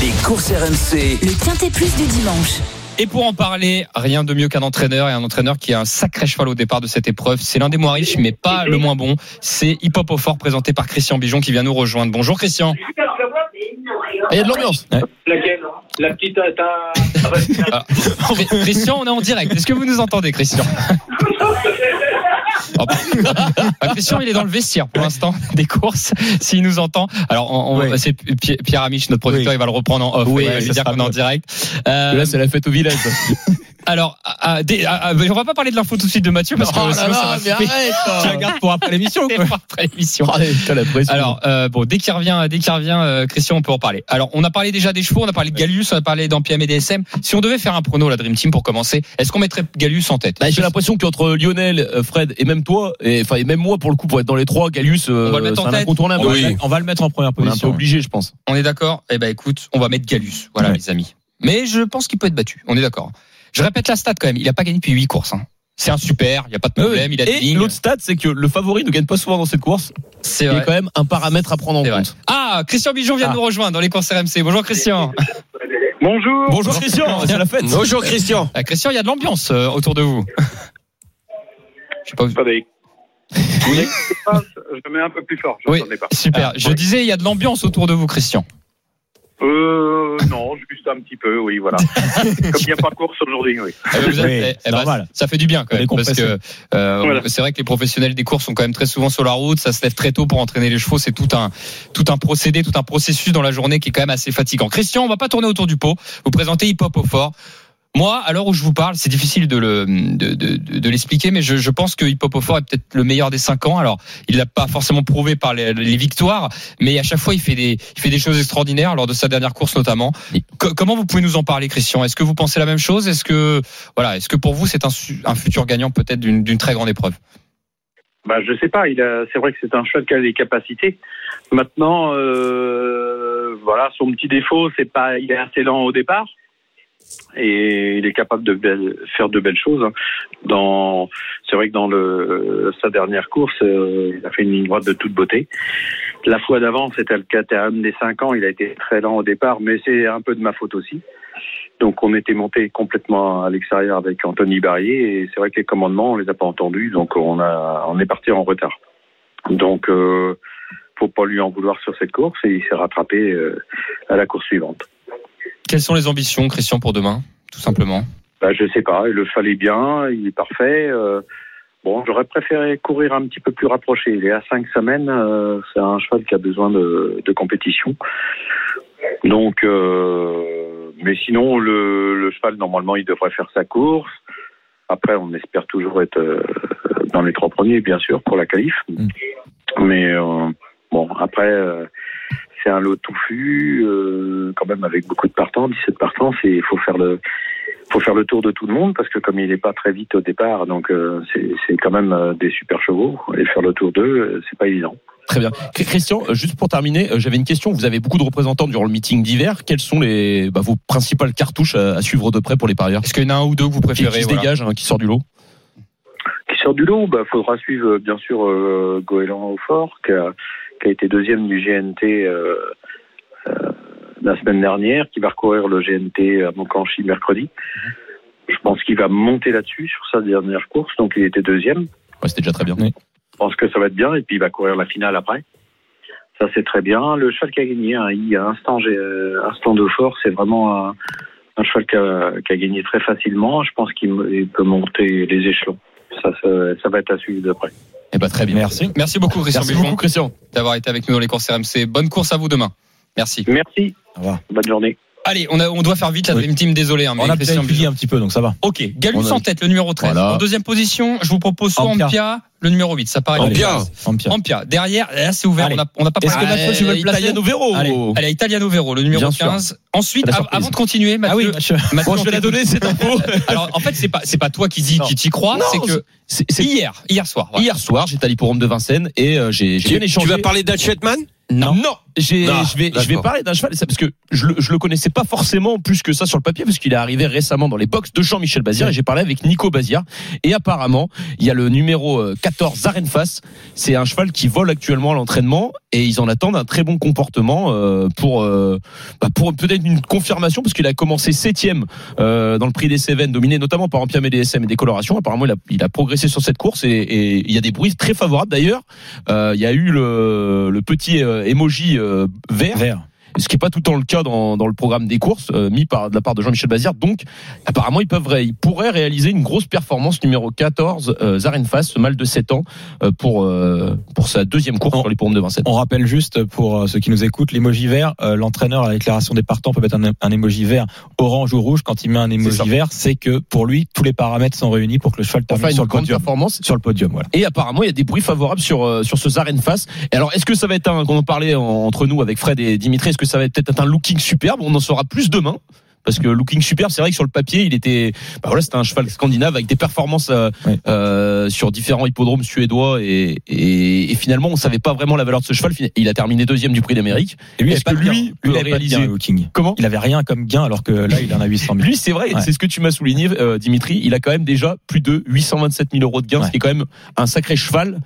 Les courses RMC. Le quintet plus du dimanche. Et pour en parler, rien de mieux qu'un entraîneur et un entraîneur qui a un sacré cheval au départ de cette épreuve. C'est l'un des moins riches, mais pas le moins bon. C'est Hip Hop au Fort présenté par Christian Bijon qui vient nous rejoindre. Bonjour Christian. Il y a de l'ambiance. Laquelle La petite. euh, t'as- Ah, Chr- Christian, on est en direct. Est-ce que vous nous entendez, Christian? Christian, il est dans le vestiaire pour l'instant des courses. S'il nous entend, alors on, on- Oui. c'est Pi- Pierre Amiche, notre producteur, Oui. il va le reprendre en off. Oui, va lui dire qu'on est en direct. Euh, Là, c'est la fête au village. alors, ah, ah, des- ah, ah, on va pas parler de l'info tout de suite de Mathieu parce que Oh là sinon, ça là, va mais se faire- arrête Tu la gardes pour après l'émission, après l'émission. Pression. Alors euh, bon, dès qu'il revient, dès qu'il revient, euh, Christian, on peut en parler. Alors, on a parlé déjà des chevaux, on a parlé de Galius, on a parlé d'Ampiam et DSM. Si on devait faire un prono, la Dream Team, pour commencer, est-ce qu'on mettrait Galius en tête? Bah, j'ai l'impression qu'entre Lionel, euh, Fred et même toi, et enfin et même moi pour le coup pour être dans les trois, Galius, euh, On va le mettre c'est en un tête. incontournable. On, va Oui. le mettre- on va le mettre en première On est un peu position. obligé, je pense. On est d'accord? Eh ben écoute, on va mettre Galius. Voilà Ouais. les amis. Mais je pense qu'il peut être battu. On est d'accord. Je répète la stat quand même. Il a pas gagné depuis 8 courses. hein. C'est un super. Il y a pas de problème. Il a des et lignes. l'autre stat, c'est que le favori ne gagne pas souvent dans cette course. C'est Il y a vrai. quand même un paramètre à prendre en vrai. compte. Ah, Christian Bijon vient de Ah. nous rejoindre dans les courses RMC. Bonjour Christian. Bonjour. Bonjour Christian, c'est la fête. Bonjour Christian. Ah, Christian, il y a de l'ambiance euh, autour de vous. Je sais pas. où- Attendez. Oui. Je mets un peu plus fort. Je Oui, pas. super. Ah, Je disais, il y a de l'ambiance autour de vous, Christian. Euh, non, juste un petit peu, oui, voilà. Comme il n'y a pas de course aujourd'hui, oui. Eh ben, vous êtes- Oui, eh, c'est ben, normal. ça fait du bien quand même parce que euh, Voilà. c'est vrai que les professionnels des courses sont quand même très souvent sur la route, ça se lève très tôt pour entraîner les chevaux, c'est tout un tout un procédé, tout un processus dans la journée qui est quand même assez fatigant. Christian, on va pas tourner autour du pot. Vous présentez Hip Hop au fort. Moi, à l'heure où je vous parle, c'est difficile de le de, de, de- de l'expliquer, mais je, je pense que Hip Hop au fort est peut-être le meilleur des cinq ans. Alors, il l'a pas forcément prouvé par les, les victoires, mais à chaque fois, il fait des il fait des choses extraordinaires lors de sa dernière course notamment. Co- comment vous pouvez nous en parler, Christian? Est-ce que vous pensez la même chose? Est-ce que voilà, est-ce que pour vous c'est un, futur gagnant peut-être d'une d'une très grande épreuve? Bah, je sais pas. Il a, c'est vrai que c'est un cheval qui a des capacités. Maintenant, euh, voilà, son petit défaut, c'est pas, il est assez lent au départ. Et il est capable de faire de belles choses. Dans, c'est vrai que dans le, sa dernière course, euh, il a fait une ligne droite de toute beauté. La fois d'avant, c'était le KTM des 5 ans. Il a été très lent au départ, mais c'est un peu de ma faute aussi. Donc on était monté complètement à l'extérieur avec Anthony Barrier et c'est vrai que les commandements on les a pas entendus donc on a on est parti en retard. Donc euh, faut pas lui en vouloir sur cette course et il s'est rattrapé euh, à la course suivante. Quelles sont les ambitions, Christian, pour demain, tout simplement? Bah, je sais pas, il le fallait bien, il est parfait. euh, bon, j'aurais préféré courir un petit peu plus rapproché. Il est à cinq semaines, euh, c'est un cheval qui a besoin de, de compétition. Donc, euh, mais sinon, le, le cheval normalement, il devrait faire sa course. Après, on espère toujours être dans les trois premiers, bien sûr, pour la qualif. Mais euh, bon, après, c'est un lot touffu, euh, quand même avec beaucoup de partants, 17 partants. C'est, il faut faire le, faut faire le tour de tout le monde parce que comme il n'est pas très vite au départ, donc euh, c'est, quand même euh, des super chevaux et faire le tour d'eux, euh, c'est pas évident. Très bien. Christian, juste pour terminer, j'avais une question. Vous avez beaucoup de représentants durant le meeting d'hiver. Quelles sont les, bah, vos principales cartouches à, à suivre de près pour les parieurs? Est-ce qu'il y en a un ou deux que vous qui, préférez qui se voilà dégagent, hein, qui sort du lot? Qui sort du lot, bah, faudra suivre bien sûr euh, Goéland au fort, qui a, qui a été deuxième du GNT euh, euh, la semaine dernière, qui va recourir le GNT à Moncanchy mercredi. Je pense qu'il va monter là-dessus sur sa dernière course, donc il était deuxième. Ouais, C'était déjà très bien. Je pense que ça va être bien et puis il va courir la finale après. Ça c'est très bien. Le cheval qui a gagné, hein, il y a instant, euh, instant de fort, c'est vraiment un, un cheval qui a, qui a gagné très facilement. Je pense qu'il peut monter les échelons. Ça, ça, ça va être à suivre de près. Eh ben, très bien. Merci. Merci beaucoup, Christian Merci Buffon, beaucoup, Christian. d'avoir été avec nous dans les courses RMC. Bonne course à vous demain. Merci. Merci. Au revoir. Bonne journée. Allez, on, a, on doit faire vite la Oui. Dream Team, désolé. Hein, mais On a Christian un petit peu, donc ça va. Ok, Galus a- en tête, le numéro 13. Voilà. En deuxième position, je vous propose soit Ampia. Ampia, le numéro 8. Ça paraît Ampia. Ampia. Ampia. Derrière, là c'est ouvert, Allez. on n'a on pas Est-ce que. Mathieu, tu veux le placer Italiano Vero. Allez. Allez, Italiano Vero, le numéro Bien sûr. 15. Ensuite, avant de continuer, Mathieu, Ah oui, Mathieu. Mathieu, Bon, je vais la donner, cette info. Alors, en fait, c'est pas, c'est pas toi qui dis, Non. qui t'y crois, Non, c'est que C'est- hier, hier soir. Hier soir, j'étais à l'hipporome de Vincennes et euh, j'ai bien échangé. tu vas parler d'Hatchetman Non, j'ai, Ah, je vais, je vais parler d'un cheval, ça, parce que je le, je le connaissais pas forcément plus que ça sur le papier, parce qu'il est arrivé récemment dans les box de Jean-Michel Bazir, et j'ai parlé avec Nico Bazir, et apparemment, il y a le numéro euh, 14, Zarenfass, c'est un cheval qui vole actuellement à l'entraînement, et ils en attendent un très bon comportement euh, pour, euh, bah, pour peut-être une confirmation, parce qu'il a commencé septième euh, dans le prix des Cévennes, dominé notamment par Empia DSM et Décoloration. Apparemment, il a, il a progressé sur cette course, et, et il y a des bruits très favorables d'ailleurs. Euh, il y a eu le, le petit euh, emoji euh, vert, Vert. Ce qui est pas tout le temps le cas dans, dans le programme des courses euh, mis par de la part de Jean-Michel Bazir. Donc, apparemment, ils peuvent, ils pourraient réaliser une grosse performance numéro 14, euh, Zarenfass, ce mâle de 7 ans, euh, pour euh, pour sa deuxième course On- sur les pommes de Vincennes. On rappelle juste pour euh, ceux qui nous écoutent, l'emoji vert, euh, l'entraîneur à la déclaration des partants peut mettre un, un emoji vert orange ou rouge. Quand il met un emoji ça. vert, c'est que pour lui, tous les paramètres sont réunis pour que le cheval termine Enfin, sur le podium. performance. Sur le podium, voilà. Et apparemment, il y a des bruits favorables sur euh, sur ce Zarenfass. Et alors, est-ce que ça va être un, qu'on en parlait en- entre nous avec Fred et Dimitri, est-ce que ça va être peut-être un looking superbe On en saura plus demain. Parce que looking superbe, c'est vrai que sur le papier, il était, bah voilà, c'était un cheval scandinave avec des performances euh, euh, sur différents hippodromes suédois et, et, et finalement, on savait pas vraiment la valeur de ce cheval. Il a terminé deuxième du Prix d'Amérique. Et lui, Est-ce que lui gain. peut il avait réaliser- gain, le King Comment Il avait rien comme gain alors que là, il en a 800 000. Lui, c'est vrai, Ouais. c'est ce que tu m'as souligné, euh, Dimitri. Il a quand même déjà plus de 827 000 euros de gains, Ouais. ce qui est quand même un sacré cheval.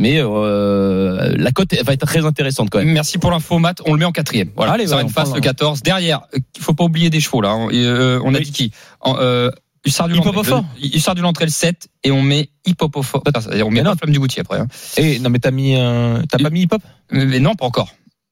Mais euh, la cote va être très intéressante quand même. Merci pour l'info, Matt. On le met en quatrième. Voilà, Allez, ça ouais, une face le un. 14. Derrière, il faut pas oublier des chevaux là. hein. Euh, on a Oui. dit qui? En, euh, Hussard du Hussard du Lantrel 7 et on met c'est-à-dire on met non. Flamme du Goutier après. hein. Et non, mais t'as mis, euh, t'as pas mis hip hop Mais, mais non, pas encore.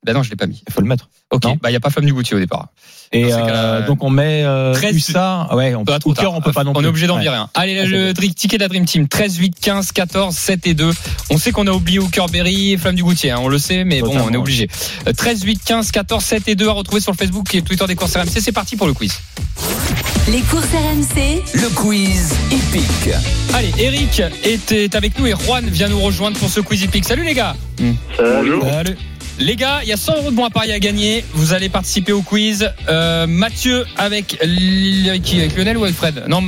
Ben non, je l'ai pas mis. Il faut le mettre. Ok, Non. bah il y a pas Flamme du Goutier au départ. Et euh, donc on met euh, 13, Hussard. Ouais, on, trop tard. on peut pas non On plus. est obligé d'en Ouais. virer un. Allez, c'est le ticket de la Dream Team 13, 8, 15, 14, 7 et 2. On sait qu'on a oublié Hookerberry et Flamme du Goutier, hein, on le sait, mais bon, on est obligé. Euh, 13, 8, 15, 14, 7 et 2 à retrouver sur le Facebook et Twitter des courses RMC. C'est parti pour le quiz. Les courses RMC, Le quiz épique. Allez, Eric était avec nous et Juan vient nous rejoindre pour ce quiz épique. Salut les gars Bonjour. Salut. Les gars, il y a 100 euros de bons à parier à gagner. Vous allez participer au quiz. Euh, Mathieu avec, avec qui Avec Lionel ou avec Fred? Non,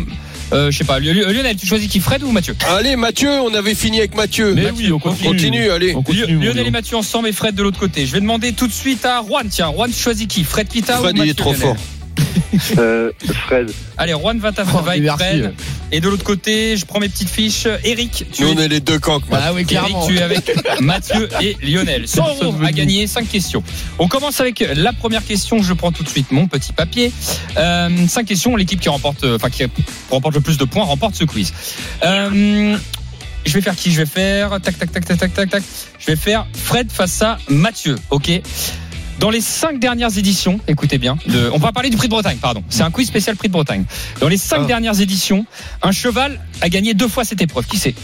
euh, je sais pas. Lion- Lionel, tu choisis qui Fred ou Mathieu? Allez, Mathieu, on avait fini avec Mathieu. Mais Mathieu, oui, on on continue. continue, allez. On continue, Lionel Lio. et Mathieu ensemble et Fred de l'autre côté. Je vais demander tout de suite à Juan. Tiens, Juan, tu choisis qui? Fred Kita Fred, ou Mathieu il est trop Lionel? fort. Euh, Fred. Allez, Juan va Oh, avec merci. Fred. Et de l'autre côté, je prends mes petites fiches. Eric, tu Nous, es on est les deux camps. Ah oui, Eric, clairement. tu es avec Mathieu et Lionel. 100 Personne euros à gagner, 5 questions. On commence avec la première question. Je prends tout de suite mon petit papier. Euh, 5 questions. L'équipe qui remporte, euh, enfin qui remporte le plus de points remporte ce quiz. Euh, je vais faire qui Je vais faire? Tac tac tac tac tac tac tac. Je vais faire Fred face à Mathieu. Ok. Dans les cinq dernières éditions, écoutez bien, de- on va parler du Prix de Bretagne, pardon. C'est un quiz spécial Prix de Bretagne. Dans les cinq Ah. dernières éditions, un cheval a gagné deux fois cette épreuve. Qui c'est?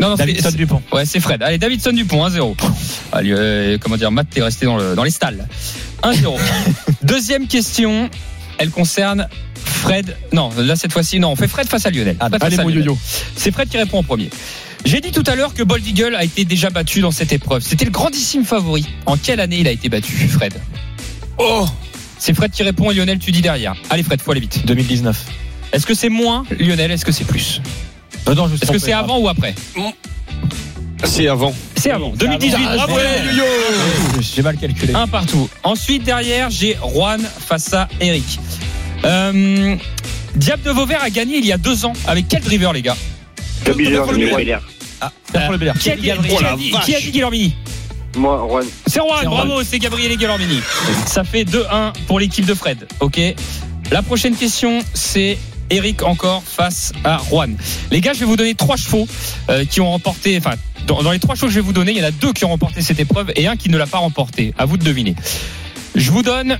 Non, non, c'est- Davidson Dupont. Ouais, c'est Fred. Allez, Davidson Dupont, 1-0. Allez, euh, comment dire, Matt, t'es resté dans, le, dans les stalles. 1-0. Deuxième question, elle concerne Fred. Non, là, cette fois-ci, non, on fait Fred face à Lionel. Ah, Fred Allez, mon Lionel. yo-yo. C'est Fred qui répond en premier. J'ai dit tout à l'heure que Bold Eagle a été déjà battu dans cette épreuve. C'était le grandissime favori. En quelle année il a été battu, Fred Oh C'est Fred qui répond et Lionel, tu dis derrière. Allez, Fred, faut aller vite. 2019. Est-ce que c'est moins, Lionel? Est-ce que c'est plus? Euh, non, je Est-ce que c'est avant ou après? C'est avant. C'est avant. 2018, Ah, bravo j'ai- Lionel. J'ai mal calculé. Un partout. Ensuite, derrière, j'ai Juan face à Eric. Euh, Diable de Vauvert a gagné il y a deux ans. Avec quel driver, les gars Gabriel Pierre Paul Belair. qui a, dit, qui a dit- qui a dit Guillermini Moi, Juan. C'est Juan, C'est bravo, c'est Gabriel Guillermini. Ça fait 2-1 pour l'équipe de Fred. Ok. La prochaine question, c'est Eric encore face à Juan. Les gars, je vais vous donner trois chevaux euh, qui ont remporté. Enfin, dans, dans les trois chevaux que je vais vous donner, il y en a deux qui ont remporté cette épreuve et un qui ne l'a pas remporté. À vous de deviner. Je vous donne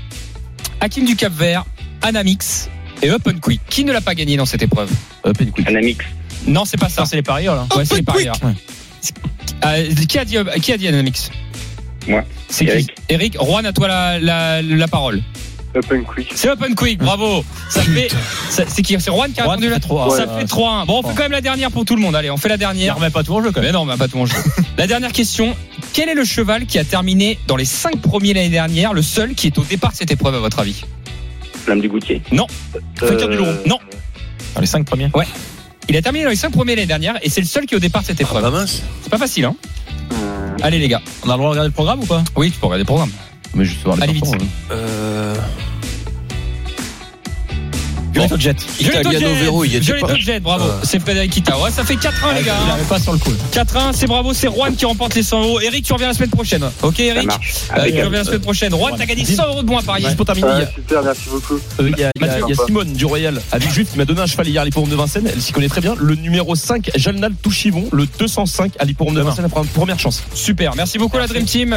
Hakim du Cap Vert, Anamix et Open Quick. Qui ne l'a pas gagné dans cette épreuve? Euh, Penny Quick. Anamix. Non, c'est pas ça. C'est les parieurs, là. Ouais, c'est les parieurs. Euh, qui a dit qui a dit Anamix Moi. C'est qui Eric. Eric, Juan, à toi la, la, la parole. Open Quick. C'est Open Quick, bravo. Ça fait, c'est qui C'est Juan qui a Juan, répondu fait trois, Ça ouais. fait 3-1. Bon, on fait quand même la dernière pour tout le monde. Allez, on fait la dernière. remet pas tout en jeu, quand même. Mais non, mais pas tout en jeu. La dernière question. Quel est le cheval qui a terminé dans les 5 premiers l'année dernière, le seul qui est au départ de cette épreuve, à votre avis? Flamme du Goutier. Non. Fréquent du Laurent. Non. Dans les cinq premiers? Il a terminé dans les 5 premiers l'année dernière et c'est le seul qui est au départ de cette épreuve. Ah mince. C'est pas facile, hein Allez, les gars. On a le droit de regarder le programme ou pas? Oui, tu peux regarder le programme. Mais je sais voir les Allez, vite. hein. Euh... Juliette Jet. Italiano Jet. Vero, il y était Julietto pas. Jet, bravo. Ah. C'est Frédéric Kita. Ouais, ça fait 4-1, les gars. Il hein. avait pas sur le coup. 4-1, c'est bravo, c'est Juan qui remporte les 100 euros. Eric, tu reviens la semaine prochaine. Ok, Eric. Euh, Tu reviens la semaine prochaine. Juan, t'as gagné 100 euros de bons à. Juste pour terminer, super, merci beaucoup. euh, il y a, Simone du Royal avec Juif qui m'a donné un cheval hier à l'hipporome de Vincennes. Elle s'y connaît très bien. Le numéro 5, Jalnal Touchivon, le 205 à l'hipporome de. Vincennes. Première chance. Super, merci beaucoup la Dream Team.